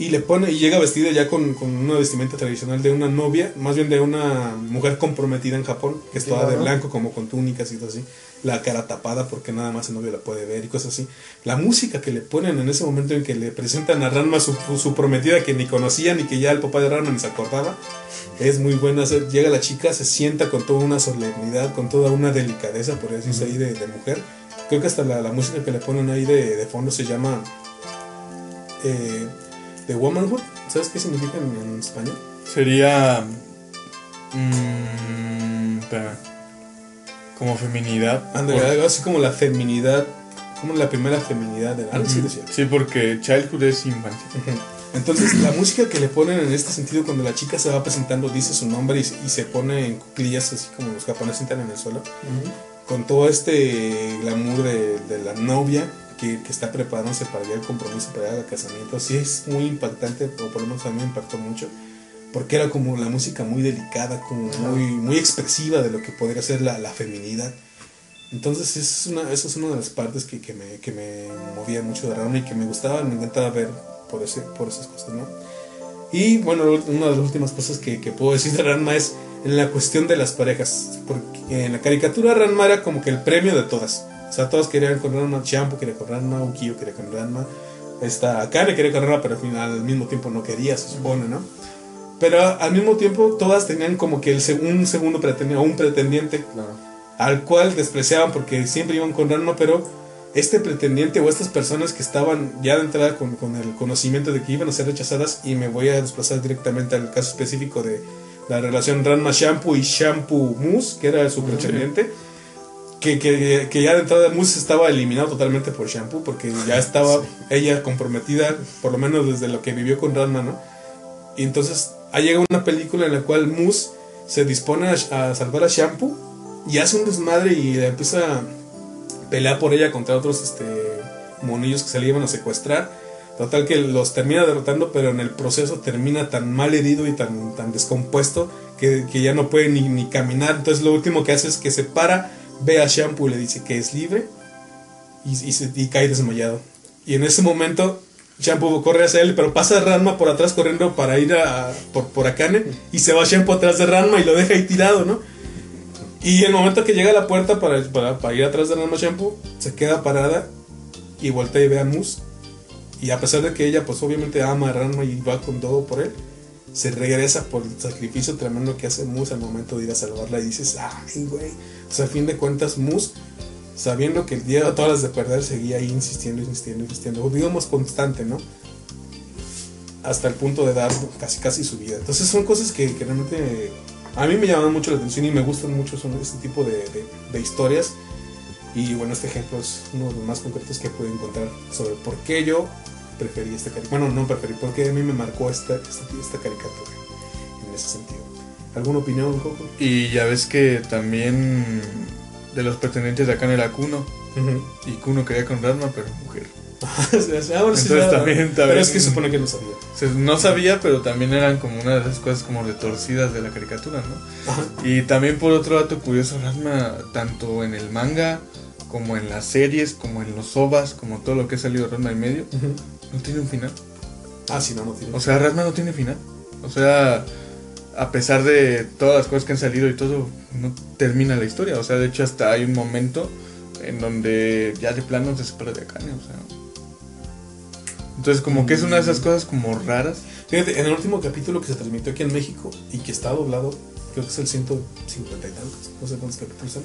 y le pone, y llega vestida ya con, con una vestimenta tradicional de una novia, más bien de una mujer comprometida en Japón, que es toda de blanco, como con túnicas y todo así, la cara tapada porque nada más el novio la puede ver y cosas así. La música que le ponen en ese momento en que le presentan a Ranma su, su prometida que ni conocía ni que ya el papá de Ranma ni se acordaba, es muy buena. Llega la chica, se sienta con toda una solemnidad, con toda una delicadeza, por decirse ahí, de, de mujer. Creo que hasta la, la música que le ponen ahí de, de fondo se llama eh, The Womanhood. ¿Sabes qué significa en, en español? Sería. mm, espera. Como feminidad. Ándale, Por- algo así como la feminidad, como la primera feminidad de algo así decía. Sí, porque childhood es infancia. Entonces, la música que le ponen en este sentido, cuando la chica se va presentando, dice su nombre y, se- y se pone en cuclillas, así como los japoneses sientan en el suelo, con todo este glamour de, de la novia que, está preparándose para ya el compromiso, para el casamiento, sí es muy impactante, o por lo menos a mí me impactó mucho, porque era como la música muy delicada, como muy, muy expresiva de lo que podría ser la, la feminidad. Entonces, es una, eso es una de las partes que, que me, que me movía mucho de Ranma y que me gustaba, me encantaba ver por, ese, por esas cosas, ¿no? Y bueno, una de las últimas cosas que, que puedo decir de Ranma es en la cuestión de las parejas. Porque en la caricatura Ranma era como que el premio de todas. O sea, todos querían con Ranma, Shampoo quería con Ranma, Ukiyo quería con Ranma, esta Akane quería con Ranma, pero al final al mismo tiempo no quería, se supone, ¿no? Pero al mismo tiempo todas tenían como que el seg- un segundo pretendiente, un pretendiente Claro. al cual despreciaban porque siempre iban con Ranma, pero este pretendiente o estas personas que estaban ya de entrada con, con el conocimiento de que iban a ser rechazadas, y me voy a desplazar directamente al caso específico de la relación Ranma Shampoo y Shampoo Moose, que era su pretendiente, que, que, que ya de entrada Moose estaba eliminado totalmente por Shampoo, porque ya estaba ella comprometida, por lo menos desde lo que vivió con Ranma, ¿no? Y entonces ahí llega una película en la cual Moose se dispone a, a salvar a Shampoo y hace un desmadre y le empieza a pelear por ella contra otros este, monillos que se le iban a secuestrar. Total que los termina derrotando, pero en el proceso termina tan mal herido y tan, tan descompuesto que, que ya no puede ni, ni caminar. Entonces lo último que hace es que se para, ve a Shampoo y le dice que es libre y, se- y cae desmayado. Y en ese momento Shampoo corre hacia él, pero pasa Ranma por atrás corriendo para ir a, por, por Akane y se va Shampoo atrás de Ranma y lo deja ahí tirado, ¿no? Y el momento que llega a la puerta para, para, para ir atrás de Ranma Shampoo, se queda parada y voltea y ve a Moose. Y a pesar de que ella, pues obviamente ama a Ranma y va con todo por él, se regresa por el sacrificio tremendo que hace Moose al momento de ir a salvarla y dices, ay, güey. O sea, a fin de cuentas, Moose sabiendo que el día de todas las de perder seguía ahí insistiendo, insistiendo, insistiendo, digamos constante, ¿no? Hasta el punto de dar casi casi su vida. Entonces son cosas que, realmente a mí me llaman mucho la atención y me gustan mucho son este tipo de, historias. Y bueno, este ejemplo es uno de los más concretos que pude encontrar sobre por qué yo preferí esta caricatura. Bueno, no preferí, porque a mí me marcó esta, esta caricatura en ese sentido. ¿Alguna opinión, Coco? Y ya ves que también de los pretendientes de acá era Kuno. Y Kuno quería con Rasma, pero mujer. Ah, bueno, sí, Entonces también- Pero es que supone que no sabía. No sabía, pero también eran como una de esas cosas como retorcidas de la caricatura, ¿no? Ajá. Y también por otro dato curioso, Rasma, tanto en el manga, como en las series, como en los ovas, como todo lo que ha salido de Rasma y medio, no tiene un final. Ah, sí, no, no tiene. O sea, Rasma no tiene final. O sea, a pesar de todas las cosas que han salido y todo, no termina la historia. O sea, de hecho hasta hay un momento en donde ya de plano se separa de Akane, o sea. Entonces como que es una de esas cosas como raras. Fíjate, en el último capítulo que se transmitió aquí en México y que está doblado, creo que es el 150 y tantos, no sé cuántos capítulos son.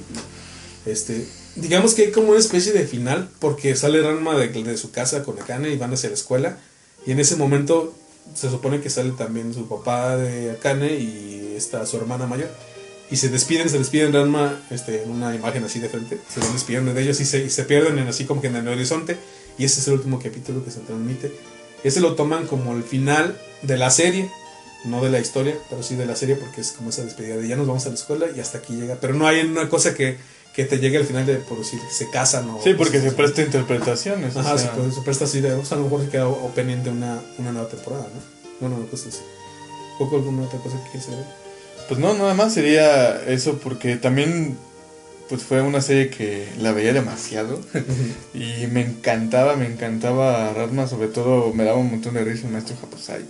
Este, digamos que hay como una especie de final, porque sale Ranma de, de su casa con Akane y van hacia la escuela. Y en ese momento se supone que sale también su papá de Akane y está su hermana mayor. Y se despiden, se despiden Ranma este, en una imagen así de frente. Se van despidiendo de ellos y se, y se pierden en, así como que en el horizonte. Y ese es el último capítulo que se transmite. Ese lo toman como el final de la serie, no de la historia, pero sí de la serie porque es como esa despedida de ya nos vamos a la escuela y hasta aquí llega. Pero no hay una cosa que, que te llegue al final de por decir se casan o... Sí, porque se presta interpretaciones. o Ajá, sea, se, se presta así de... O sea, a lo mejor se queda o pendiente una, una nueva temporada, ¿no? Bueno, cosas así. ¿Poco alguna otra cosa que quieras saber? Pues no, nada más sería eso porque también pues fue una serie que la veía demasiado y me encantaba, me encantaba Rasma, sobre todo me daba un montón de risa el maestro Japosai.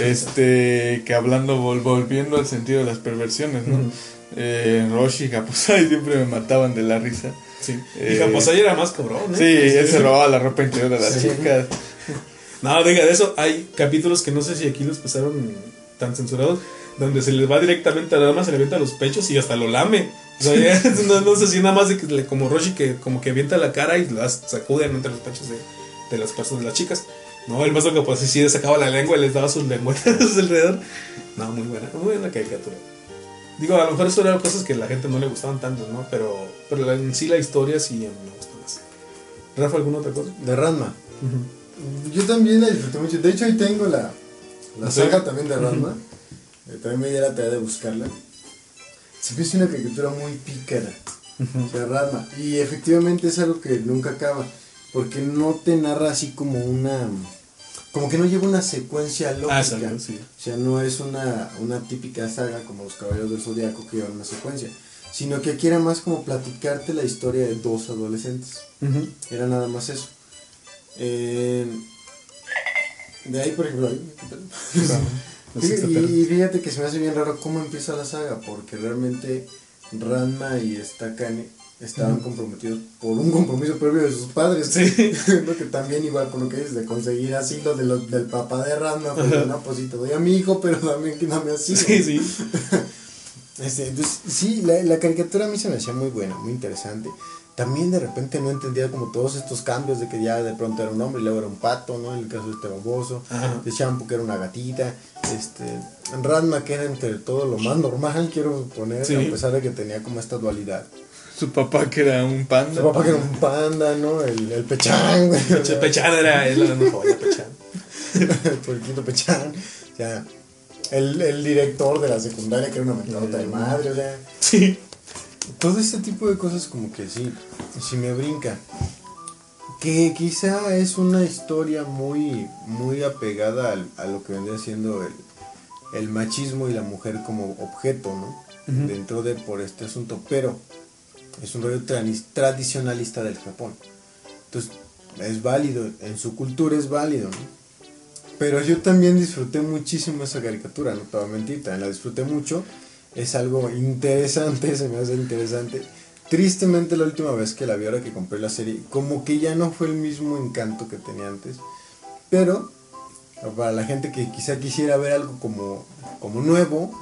Este, que hablando, vol- volviendo al sentido de las perversiones, ¿no? Ujú. Eh, Roshi y Japosai siempre me mataban de la risa. Sí. Eh, y Japosai era más cabrón, ¿eh? Sí, él se robaba la ropa interior de las Sí. chicas. No, diga de eso. Hay capítulos que no sé si aquí los pasaron tan censurados, donde se les va directamente a la dama, se le avienta los pechos y hasta lo lame. O sea, ya, no, no sé si nada más de que, como Roshi que como que avienta la cara y las sacuden entre los pechos de, de las personas, de las chicas. No, el más que pues sí le sacaba la lengua y les daba sus lengüetas alrededor. No, muy buena, muy buena caricatura. Digo, a lo mejor eso eran cosas que a la gente no le gustaban tanto, ¿no? Pero, pero en sí la historia sí a mí me gusta más. Rafa, ¿alguna otra cosa? De Ranma. Yo también la disfruté mucho. De hecho, ahí tengo la, la ¿Sí? saga también de Ranma. Eh, también me di la tarea de buscarla. Se me una caricatura muy pícara. O sea, Ranma. Y efectivamente es algo que nunca acaba. Porque no te narra así como una. Como que no lleva una secuencia lógica. Ah, exacto, sí. O sea, no es una, una típica saga como los Caballeros del Zodiaco que llevan una secuencia. Sino que aquí era más como platicarte la historia de dos adolescentes. Era nada más eso. Eh, de ahí, por ejemplo, ahí, y, fíjate que se me hace bien raro cómo empieza la saga, porque realmente Ranma y Stakane estaban comprometidos por un compromiso previo de sus padres. Sí. Lo que también igual con lo que dices, de conseguir asilo de lo- del papá de Ranma, pues no, pues sí, te doy a mi hijo, pero también que dame asilo. Sí, sí. Este, entonces, sí, la, la caricatura a mí se me hacía muy buena, muy interesante. También de repente no entendía como todos estos cambios de que ya de pronto era un hombre y luego era un pato, ¿no? En el caso de este baboso, Ajá. de Shampoo que era una gatita, este, Ranma que era entre todo lo más normal, quiero poner, Sí. a pesar de que tenía como esta dualidad. Su papá que era un panda. Su papá que era un panda, ¿no? El, el pechán, güey. o sea, Pechan era él, no joya, Pechan. el puerquito pechán. O sea, el, el director de la secundaria que era una mentadota de madre, o sea. Sí. Todo este tipo de cosas como que sí, sí me brinca. Que quizá es una historia muy, muy apegada al- a lo que vendría siendo el, el machismo y la mujer como objeto, ¿no? Dentro de por este asunto, pero es un rollo tradicionalista del Japón. Entonces, es válido, en su cultura es válido, ¿no? Pero yo también disfruté muchísimo esa caricatura, no te voy a mentir, también la disfruté mucho. Es algo interesante, se me hace interesante. Tristemente la última vez que la vi ahora que compré la serie, como que ya no fue el mismo encanto que tenía antes. Pero para la gente que quizá quisiera ver algo como, como nuevo,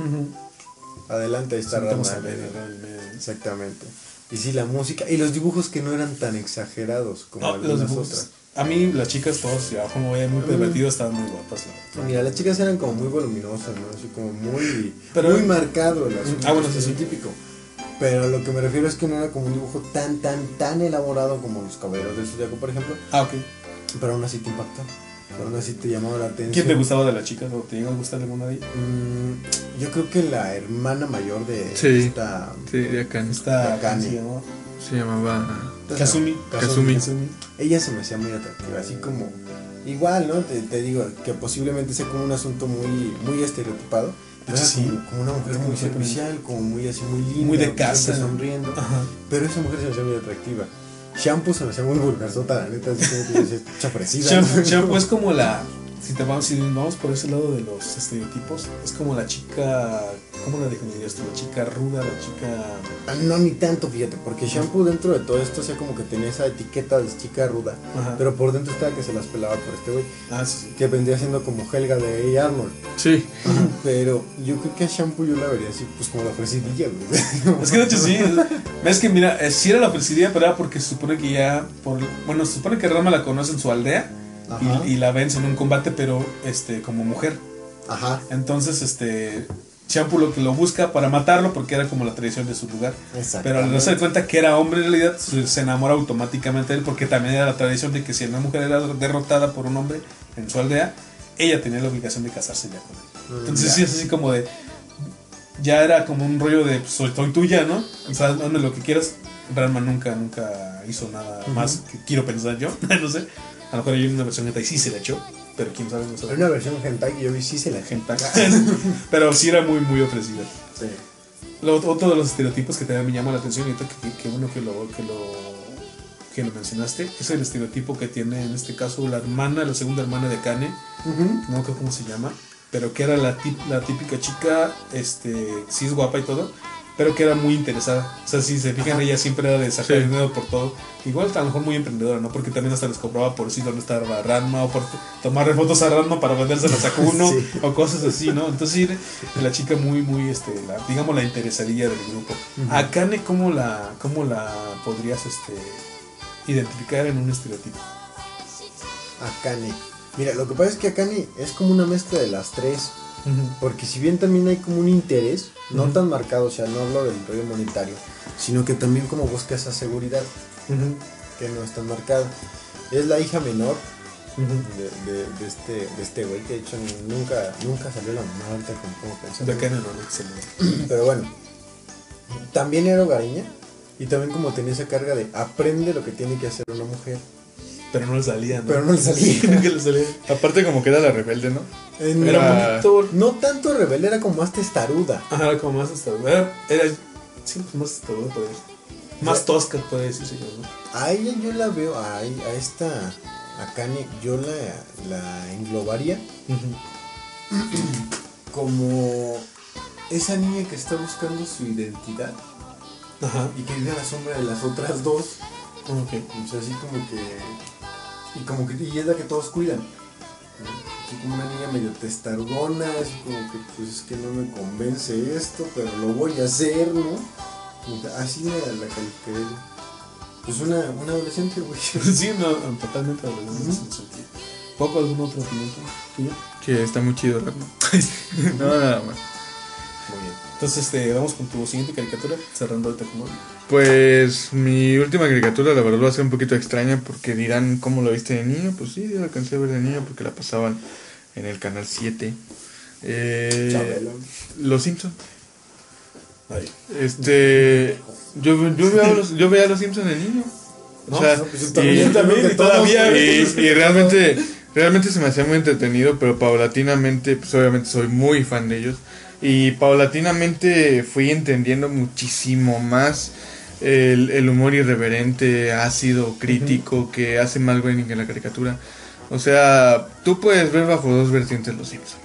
adelante ahí está Estamos Ranma. a ver, realmente. Exactamente. Y sí, la música y los dibujos que no eran tan exagerados como No, los algunas dibujos. otras. A mí, las chicas, todos, ya como muy pervertidos, estaban muy guapas. la. Mira, las chicas eran como muy voluminosas, ¿no? Así como muy, Pero- muy marcado el asunto. Ah, bueno, sí, es sí. típico. Pero lo que me refiero es que no era como un dibujo tan, tan, tan elaborado como los caballeros del Zodiaco, por ejemplo. Ah, ok. Pero aún así te impactaba. Así te llamaba la atención. ¿Quién te gustaba de las chicas? ¿O te llegó a gustar alguna de ellas? Mm, yo creo que la hermana mayor de Sí. esta. Sí, de acá. Esta, Akane. ¿cómo se llamaba? Se llamaba. Kazumi. Kazumi. Kazumi. Ella se me hacía muy atractiva, así como. Igual, ¿no? Te, te digo que posiblemente sea como un asunto muy, muy estereotipado. Pero era Sí. como, como una mujer muy servicial, como muy así, muy linda. Muy de casa. sonriendo. Ajá. Pero esa mujer se me hacía muy atractiva. Shampoo se me hacía muy vulgarzota, la neta, así como que chafrecida. Shampoo, Shampoo es como la. Si, te vamos, si vamos por ese lado de los estereotipos, es como la chica. ¿Cómo la definirías tú? La chica ruda, la chica. Ah, No, ni tanto, fíjate, porque Shampoo dentro de todo esto, o sea, como que tenía esa etiqueta de chica ruda. Ajá. Pero por dentro estaba que se las pelaba por este güey, Ah, sí, sí. que vendría siendo como Helga de A. Arnold. Sí. Pero yo creo que a Shampoo yo la vería así, pues como la ofrecidilla, güey. Es que de hecho sí. Es que mira, eh, sí era la ofrecidilla, pero era porque se supone que ya. Por, bueno, se supone que Rama la conoce en su aldea Ajá. Y, y la vence en un combate, pero este como mujer. Ajá, Entonces, este. Shampoo lo que lo busca para matarlo porque era como la tradición de su lugar. Pero al darse cuenta que era hombre en realidad, se enamora automáticamente de él porque también era la tradición de que si una mujer era derrotada por un hombre en su aldea, ella tenía la obligación de casarse ya con él. Entonces sí es así como de... Ya era como un rollo de, pues, soy, soy tuya, ¿no? O sea, hazme lo que quieras. Ranma nunca, nunca hizo nada más que quiero pensar yo, no sé. A lo mejor hay una versión hentai sí se la echó, pero quién sabe, no Hay sabe. una versión hentai que yo vi, sí se la Hentai. pero sí era muy, muy ofrecida. Sí. Lo- otro de los estereotipos que también me llama la atención, y que, que, bueno que lo, que, lo, que lo mencionaste, es el estereotipo que tiene en este caso la hermana, la segunda hermana de Kane, no creo cómo se llama, pero que era la, tip- la típica chica, este, sí es guapa y todo, pero que era muy interesada. O sea, si se fijan, ella siempre era de sacar Sí. dinero por todo. Igual a lo mejor muy emprendedora, ¿no? Porque también hasta les cobraba por si dónde estaba Ranma o por tomarle fotos a Ranma para vendérselas a Kuno Sí. o cosas así, ¿no? Entonces, sí, la chica muy, muy, este, la, digamos, la interesadilla del grupo. Ujú. A Kane, ¿cómo la, cómo la podrías, este, identificar en un estereotipo? Akane. Mira, lo que pasa es que Akane es como una mezcla de las tres. Porque si bien también hay como un interés, no tan marcado, o sea, no hablo del rollo monetario, sino que también como busca esa seguridad que no es tan marcada. Es la hija menor de, de- de este de este güey, que de hecho nunca, nunca salió la mamá ahorita como, pensando. De no, excelente. Pero bueno, también era hogareña y también como tenía esa carga de aprende lo que tiene que hacer una mujer. Pero no le salía, ¿no? Pero no le salía. Nunca le salía. Aparte, como que era la rebelde, ¿no? En- Era- bonito. no tanto rebelde, era como más testaruda. Ajá, era como más hasta. Era, era sí, pues más podría decir. Más tosca, puede decirse yo, ¿no? A ella yo la veo, a, a esta, a Kanye, yo la, la englobaría como esa niña que está buscando su identidad Ajá. y que vive a la sombra de las otras dos. Ok. O sea, así como que. Y como que. Y es la que todos cuidan. como una niña medio testarudona, así como que pues es que no me convence esto, pero lo voy a hacer, ¿no? Así la, la califiqué. Pues una, una adolescente, güey. Sí, no, totalmente en ese sentido. ¿Poco alguna otra opinión tuya? Que está muy chido, ¿no? no, nada más. Muy bien. Entonces, este, vamos con tu siguiente caricatura, cerrando ahorita con Pues mi última caricatura, la verdad, va a ser un poquito extraña porque dirán, ¿cómo lo viste de niño? Pues sí, la alcancé a ver de niño porque la pasaban en el canal 7. Eh. Los Simpsons. Este. Yo, yo, veía los, yo veía los Simpsons de niño. O sea, No, pues yo y- también, y todavía, y, y realmente, realmente se me hacía muy entretenido, pero paulatinamente, pues obviamente soy muy fan de ellos. Y paulatinamente fui entendiendo muchísimo más el, el humor irreverente, ácido, crítico que hace Mal Groening en la caricatura. O sea, tú puedes ver bajo dos vertientes Los Simpsons.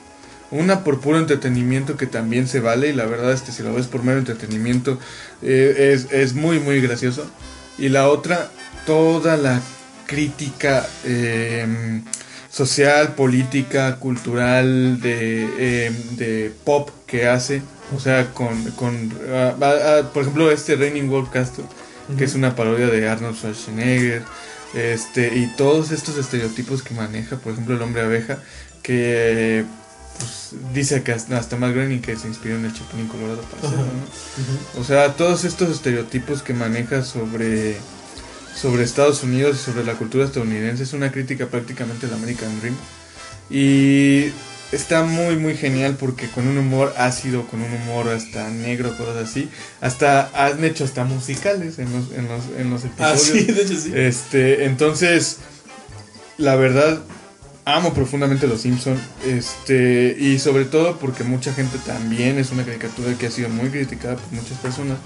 Una por puro entretenimiento que también se vale y la verdad es que si lo ves por mero entretenimiento eh, es, es muy muy gracioso. Y la otra, toda la crítica eh, social, política, cultural, de, eh, de pop que hace. O sea, con, con ah, ah, ah, por ejemplo, este Raining World Castle que es una parodia de Arnold Schwarzenegger, este, y todos estos estereotipos que maneja, por ejemplo, el hombre abeja, que pues, dice que hasta, hasta Matt Groening que se inspiró en el Chapulín Colorado para hacerlo, ¿no? O sea, todos estos estereotipos que maneja sobre, sobre Estados Unidos y sobre la cultura estadounidense es una crítica prácticamente del American Dream. Y está muy muy genial porque con un humor ácido, con un humor hasta negro, cosas así. Hasta han hecho hasta musicales en los, en los, en los Ah, episodios. sí, de hecho sí. Este, entonces, la verdad, amo profundamente Los Simpson. Este, y sobre todo porque mucha gente también es una caricatura que ha sido muy criticada por muchas personas,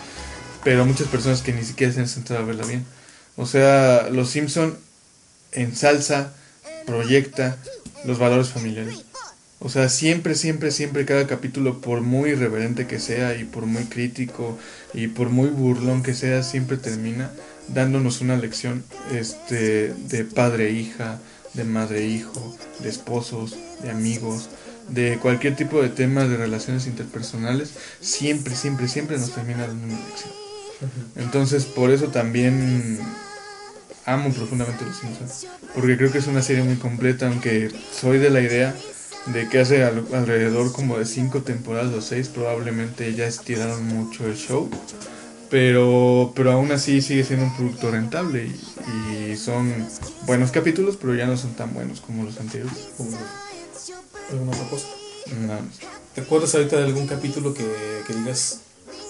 pero muchas personas que ni siquiera se han sentado a verla bien. O sea, Los Simpson ensalza, proyecta los valores familiares. O sea, siempre, siempre, siempre cada capítulo, por muy irreverente que sea y por muy crítico y por muy burlón que sea, siempre termina dándonos una lección este, de padre e hija, de madre e hijo, de esposos, de amigos, de cualquier tipo de temas de relaciones interpersonales. Siempre, siempre, siempre nos termina dando una lección. Entonces, por eso también amo profundamente Los Simpsons. Porque creo que es una serie muy completa, aunque soy de la idea de que hace al- alrededor como de cinco temporadas o seis probablemente ya estiraron mucho el show. Pero, pero aún así sigue siendo un producto rentable y, y son buenos capítulos, pero ya no son tan buenos como los anteriores. Alguna otra cosa. Más. ¿Te acuerdas ahorita de algún capítulo que, que digas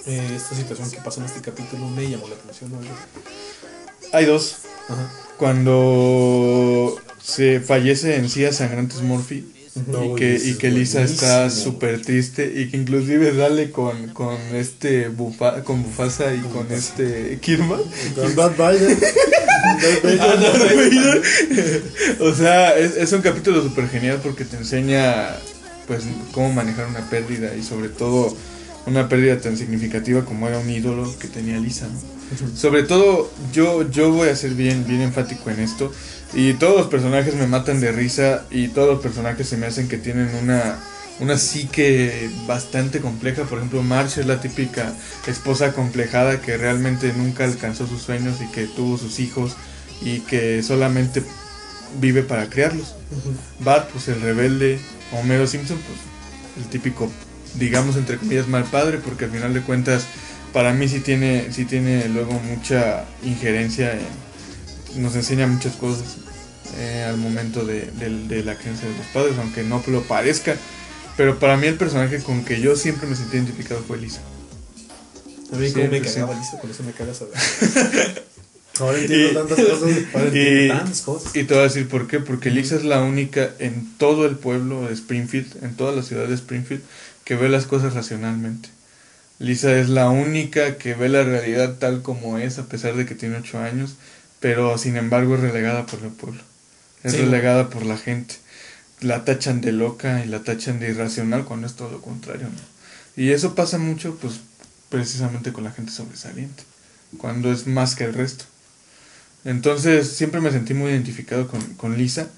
eh, esta situación que pasó en este capítulo me llamó la atención? ¿no? Hay dos. Ajá. Cuando se fallece en sí a Sangrantes Murphy No, y que, y que Lisa está súper triste y que inclusive sale con, con este bufa, con Bufasa y con este Kirman. Con Bad Biden. Ah, o sea, es, es un capítulo súper genial porque te enseña pues cómo manejar una pérdida y sobre todo una pérdida tan significativa como era un ídolo que tenía Lisa, ¿no? Sobre todo yo, yo voy a ser bien, bien enfático en esto y todos los personajes me matan de risa y todos los personajes se me hacen que tienen una, una psique bastante compleja. Por ejemplo, Marge es la típica esposa complejada que realmente nunca alcanzó sus sueños y que tuvo sus hijos y que solamente vive para criarlos. Bart, pues el rebelde, Homero Simpson, pues el típico, digamos entre comillas, mal padre, porque al final de cuentas, para mí sí tiene, sí tiene luego mucha injerencia, en- nos enseña muchas cosas eh, al momento de, del- de la crianza de los padres, aunque no lo parezca. Pero para mí el personaje con que yo siempre me sentí identificado fue Lisa. A mí como me cagaba Lisa, por eso me cagas a Ahora entiendo Y- tantas cosas. Ahora Y- entiendo tantas cosas. Y te voy a decir por qué, porque Lisa es la única en todo el pueblo de Springfield, en toda la ciudad de Springfield, que ve las cosas racionalmente. Lisa es la única que ve la realidad tal como es, a pesar de que tiene ocho años, pero sin embargo es relegada por el pueblo. Es Sí. relegada por la gente. La tachan de loca y la tachan de irracional cuando es todo lo contrario. ¿no? Y eso pasa mucho, pues, precisamente con la gente sobresaliente, cuando es más que el resto. Entonces siempre me sentí muy identificado con, con Lisa.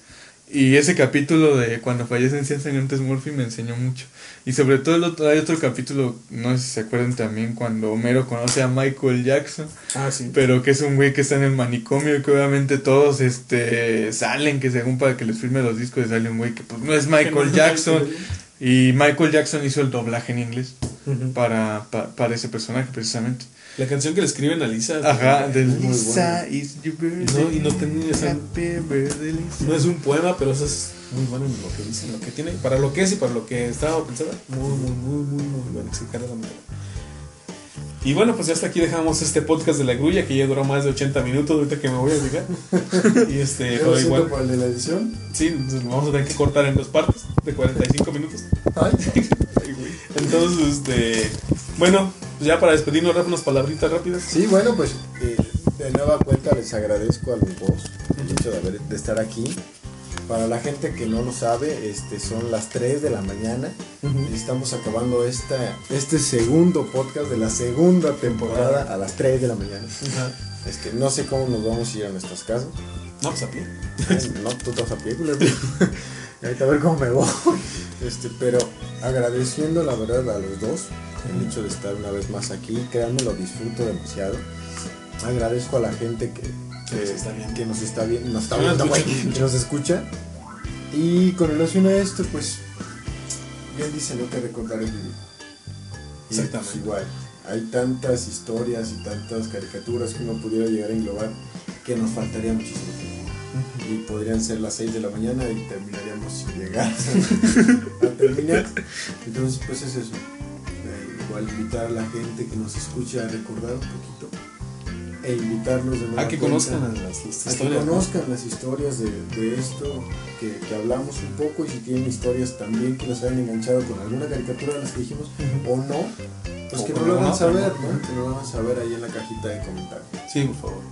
Y ese capítulo de cuando fallecen 100 sangrantes Murphy me enseñó mucho. Y sobre todo el otro, hay otro capítulo, no sé si se acuerdan también, cuando Homero conoce a Michael Jackson, Ah, sí. pero que es un güey que está en el manicomio y que obviamente todos este salen, que según para que les firme los discos sale un güey que pues no es Michael Jackson. Y Michael Jackson hizo el doblaje en inglés para, pa- para ese personaje precisamente. La canción que le escriben a Lisa. Ajá, de muy Lisa buena. is your birthday. No, y no esa- es un poema, pero eso es muy bueno en lo que dice, lo que tiene, para lo que es y para lo que estaba pensada. Muy, muy, muy, muy, muy bueno. explicar de la manera. Y bueno, pues ya hasta aquí dejamos este podcast de la grulla que ya duró más de 80 minutos. Ahorita que me voy a fijar. y este, pero igual, por el de la edición. sí, entonces lo vamos a tener que cortar en dos partes de 45 minutos. Ay, Entonces, este, bueno, pues ya para despedirnos, unas palabritas rápidas. Sí, bueno, pues eh, de nueva cuenta les agradezco a los dos el hecho de, haber, de estar aquí. Para la gente que no lo sabe, este, son las 3 de la mañana y estamos acabando esta, este segundo podcast de la segunda temporada a las 3 de la mañana. Este, no sé cómo nos vamos a ir a nuestras casas. No, pues a pie. No, tú vas a pie, culero. Ahorita a ver cómo me voy. Este, pero agradeciendo la verdad a los dos el hecho de estar una vez más aquí. Créanme, lo disfruto demasiado. Agradezco a la gente que, Que nos está viendo. que nos está viendo, nos está viendo, que nos escucha. Y con relación a esto, pues, bien dice, no que recordar es vivir. Y, pues, Exactamente. igual, hay tantas historias y tantas caricaturas que uno pudiera llegar a englobar que nos faltaría muchísimo tiempo. Y podrían ser las 6 de la mañana y terminaríamos sin llegar a terminar. Entonces, pues es eso. Eh, igual invitar a la gente que nos escucha a recordar un poquito e invitarlos de nueva A que cuenta conozcan las, las a que. ¿no? conozcan las historias de, de esto, que, que hablamos un poco y si tienen historias también que nos hayan enganchado con alguna caricatura de las que dijimos o no, pues O que nos lo hagan saber, ¿no? ¿no? Que nos lo hagan saber ahí en la cajita de comentarios. Sí, por favor.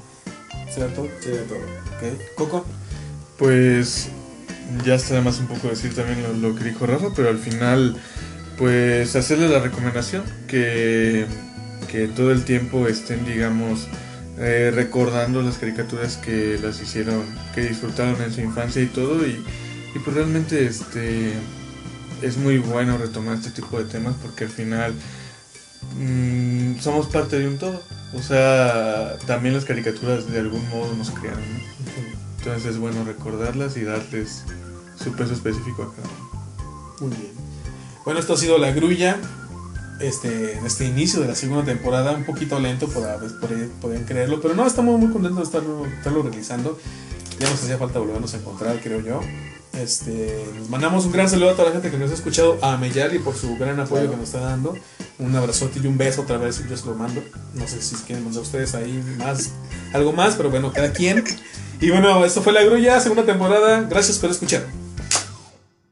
¿Será todo? Sería todo. Ok. Coco. Pues ya está además un poco decir también lo, lo que dijo Rafa, pero al final, pues hacerle la recomendación que, que todo el tiempo estén, digamos, eh, recordando las caricaturas que las hicieron, que disfrutaron en su infancia y todo, y, y pues realmente este es muy bueno retomar este tipo de temas porque al final mm, somos parte de un todo. O sea, también las caricaturas de algún modo nos crearon, ¿no? Entonces es bueno recordarlas y darles su peso específico a cada uno. Muy bien. Bueno, esto ha sido La Grulla. Este, en este inicio de la segunda temporada, un poquito lento, pueden creerlo, pero no, estamos muy contentos de estarlo, estarlo realizando. Ya nos hacía falta volvernos a encontrar, creo yo. Este, nos mandamos un gran saludo a toda la gente que nos ha escuchado, a Meyali por su gran apoyo Claro. que nos está dando. Un abrazote y un beso otra vez, yo se lo mando. No sé si quieren mandar ustedes ahí más, algo más, pero bueno, cada quien. Y bueno, esto fue La Grulla, segunda temporada. Gracias por escuchar.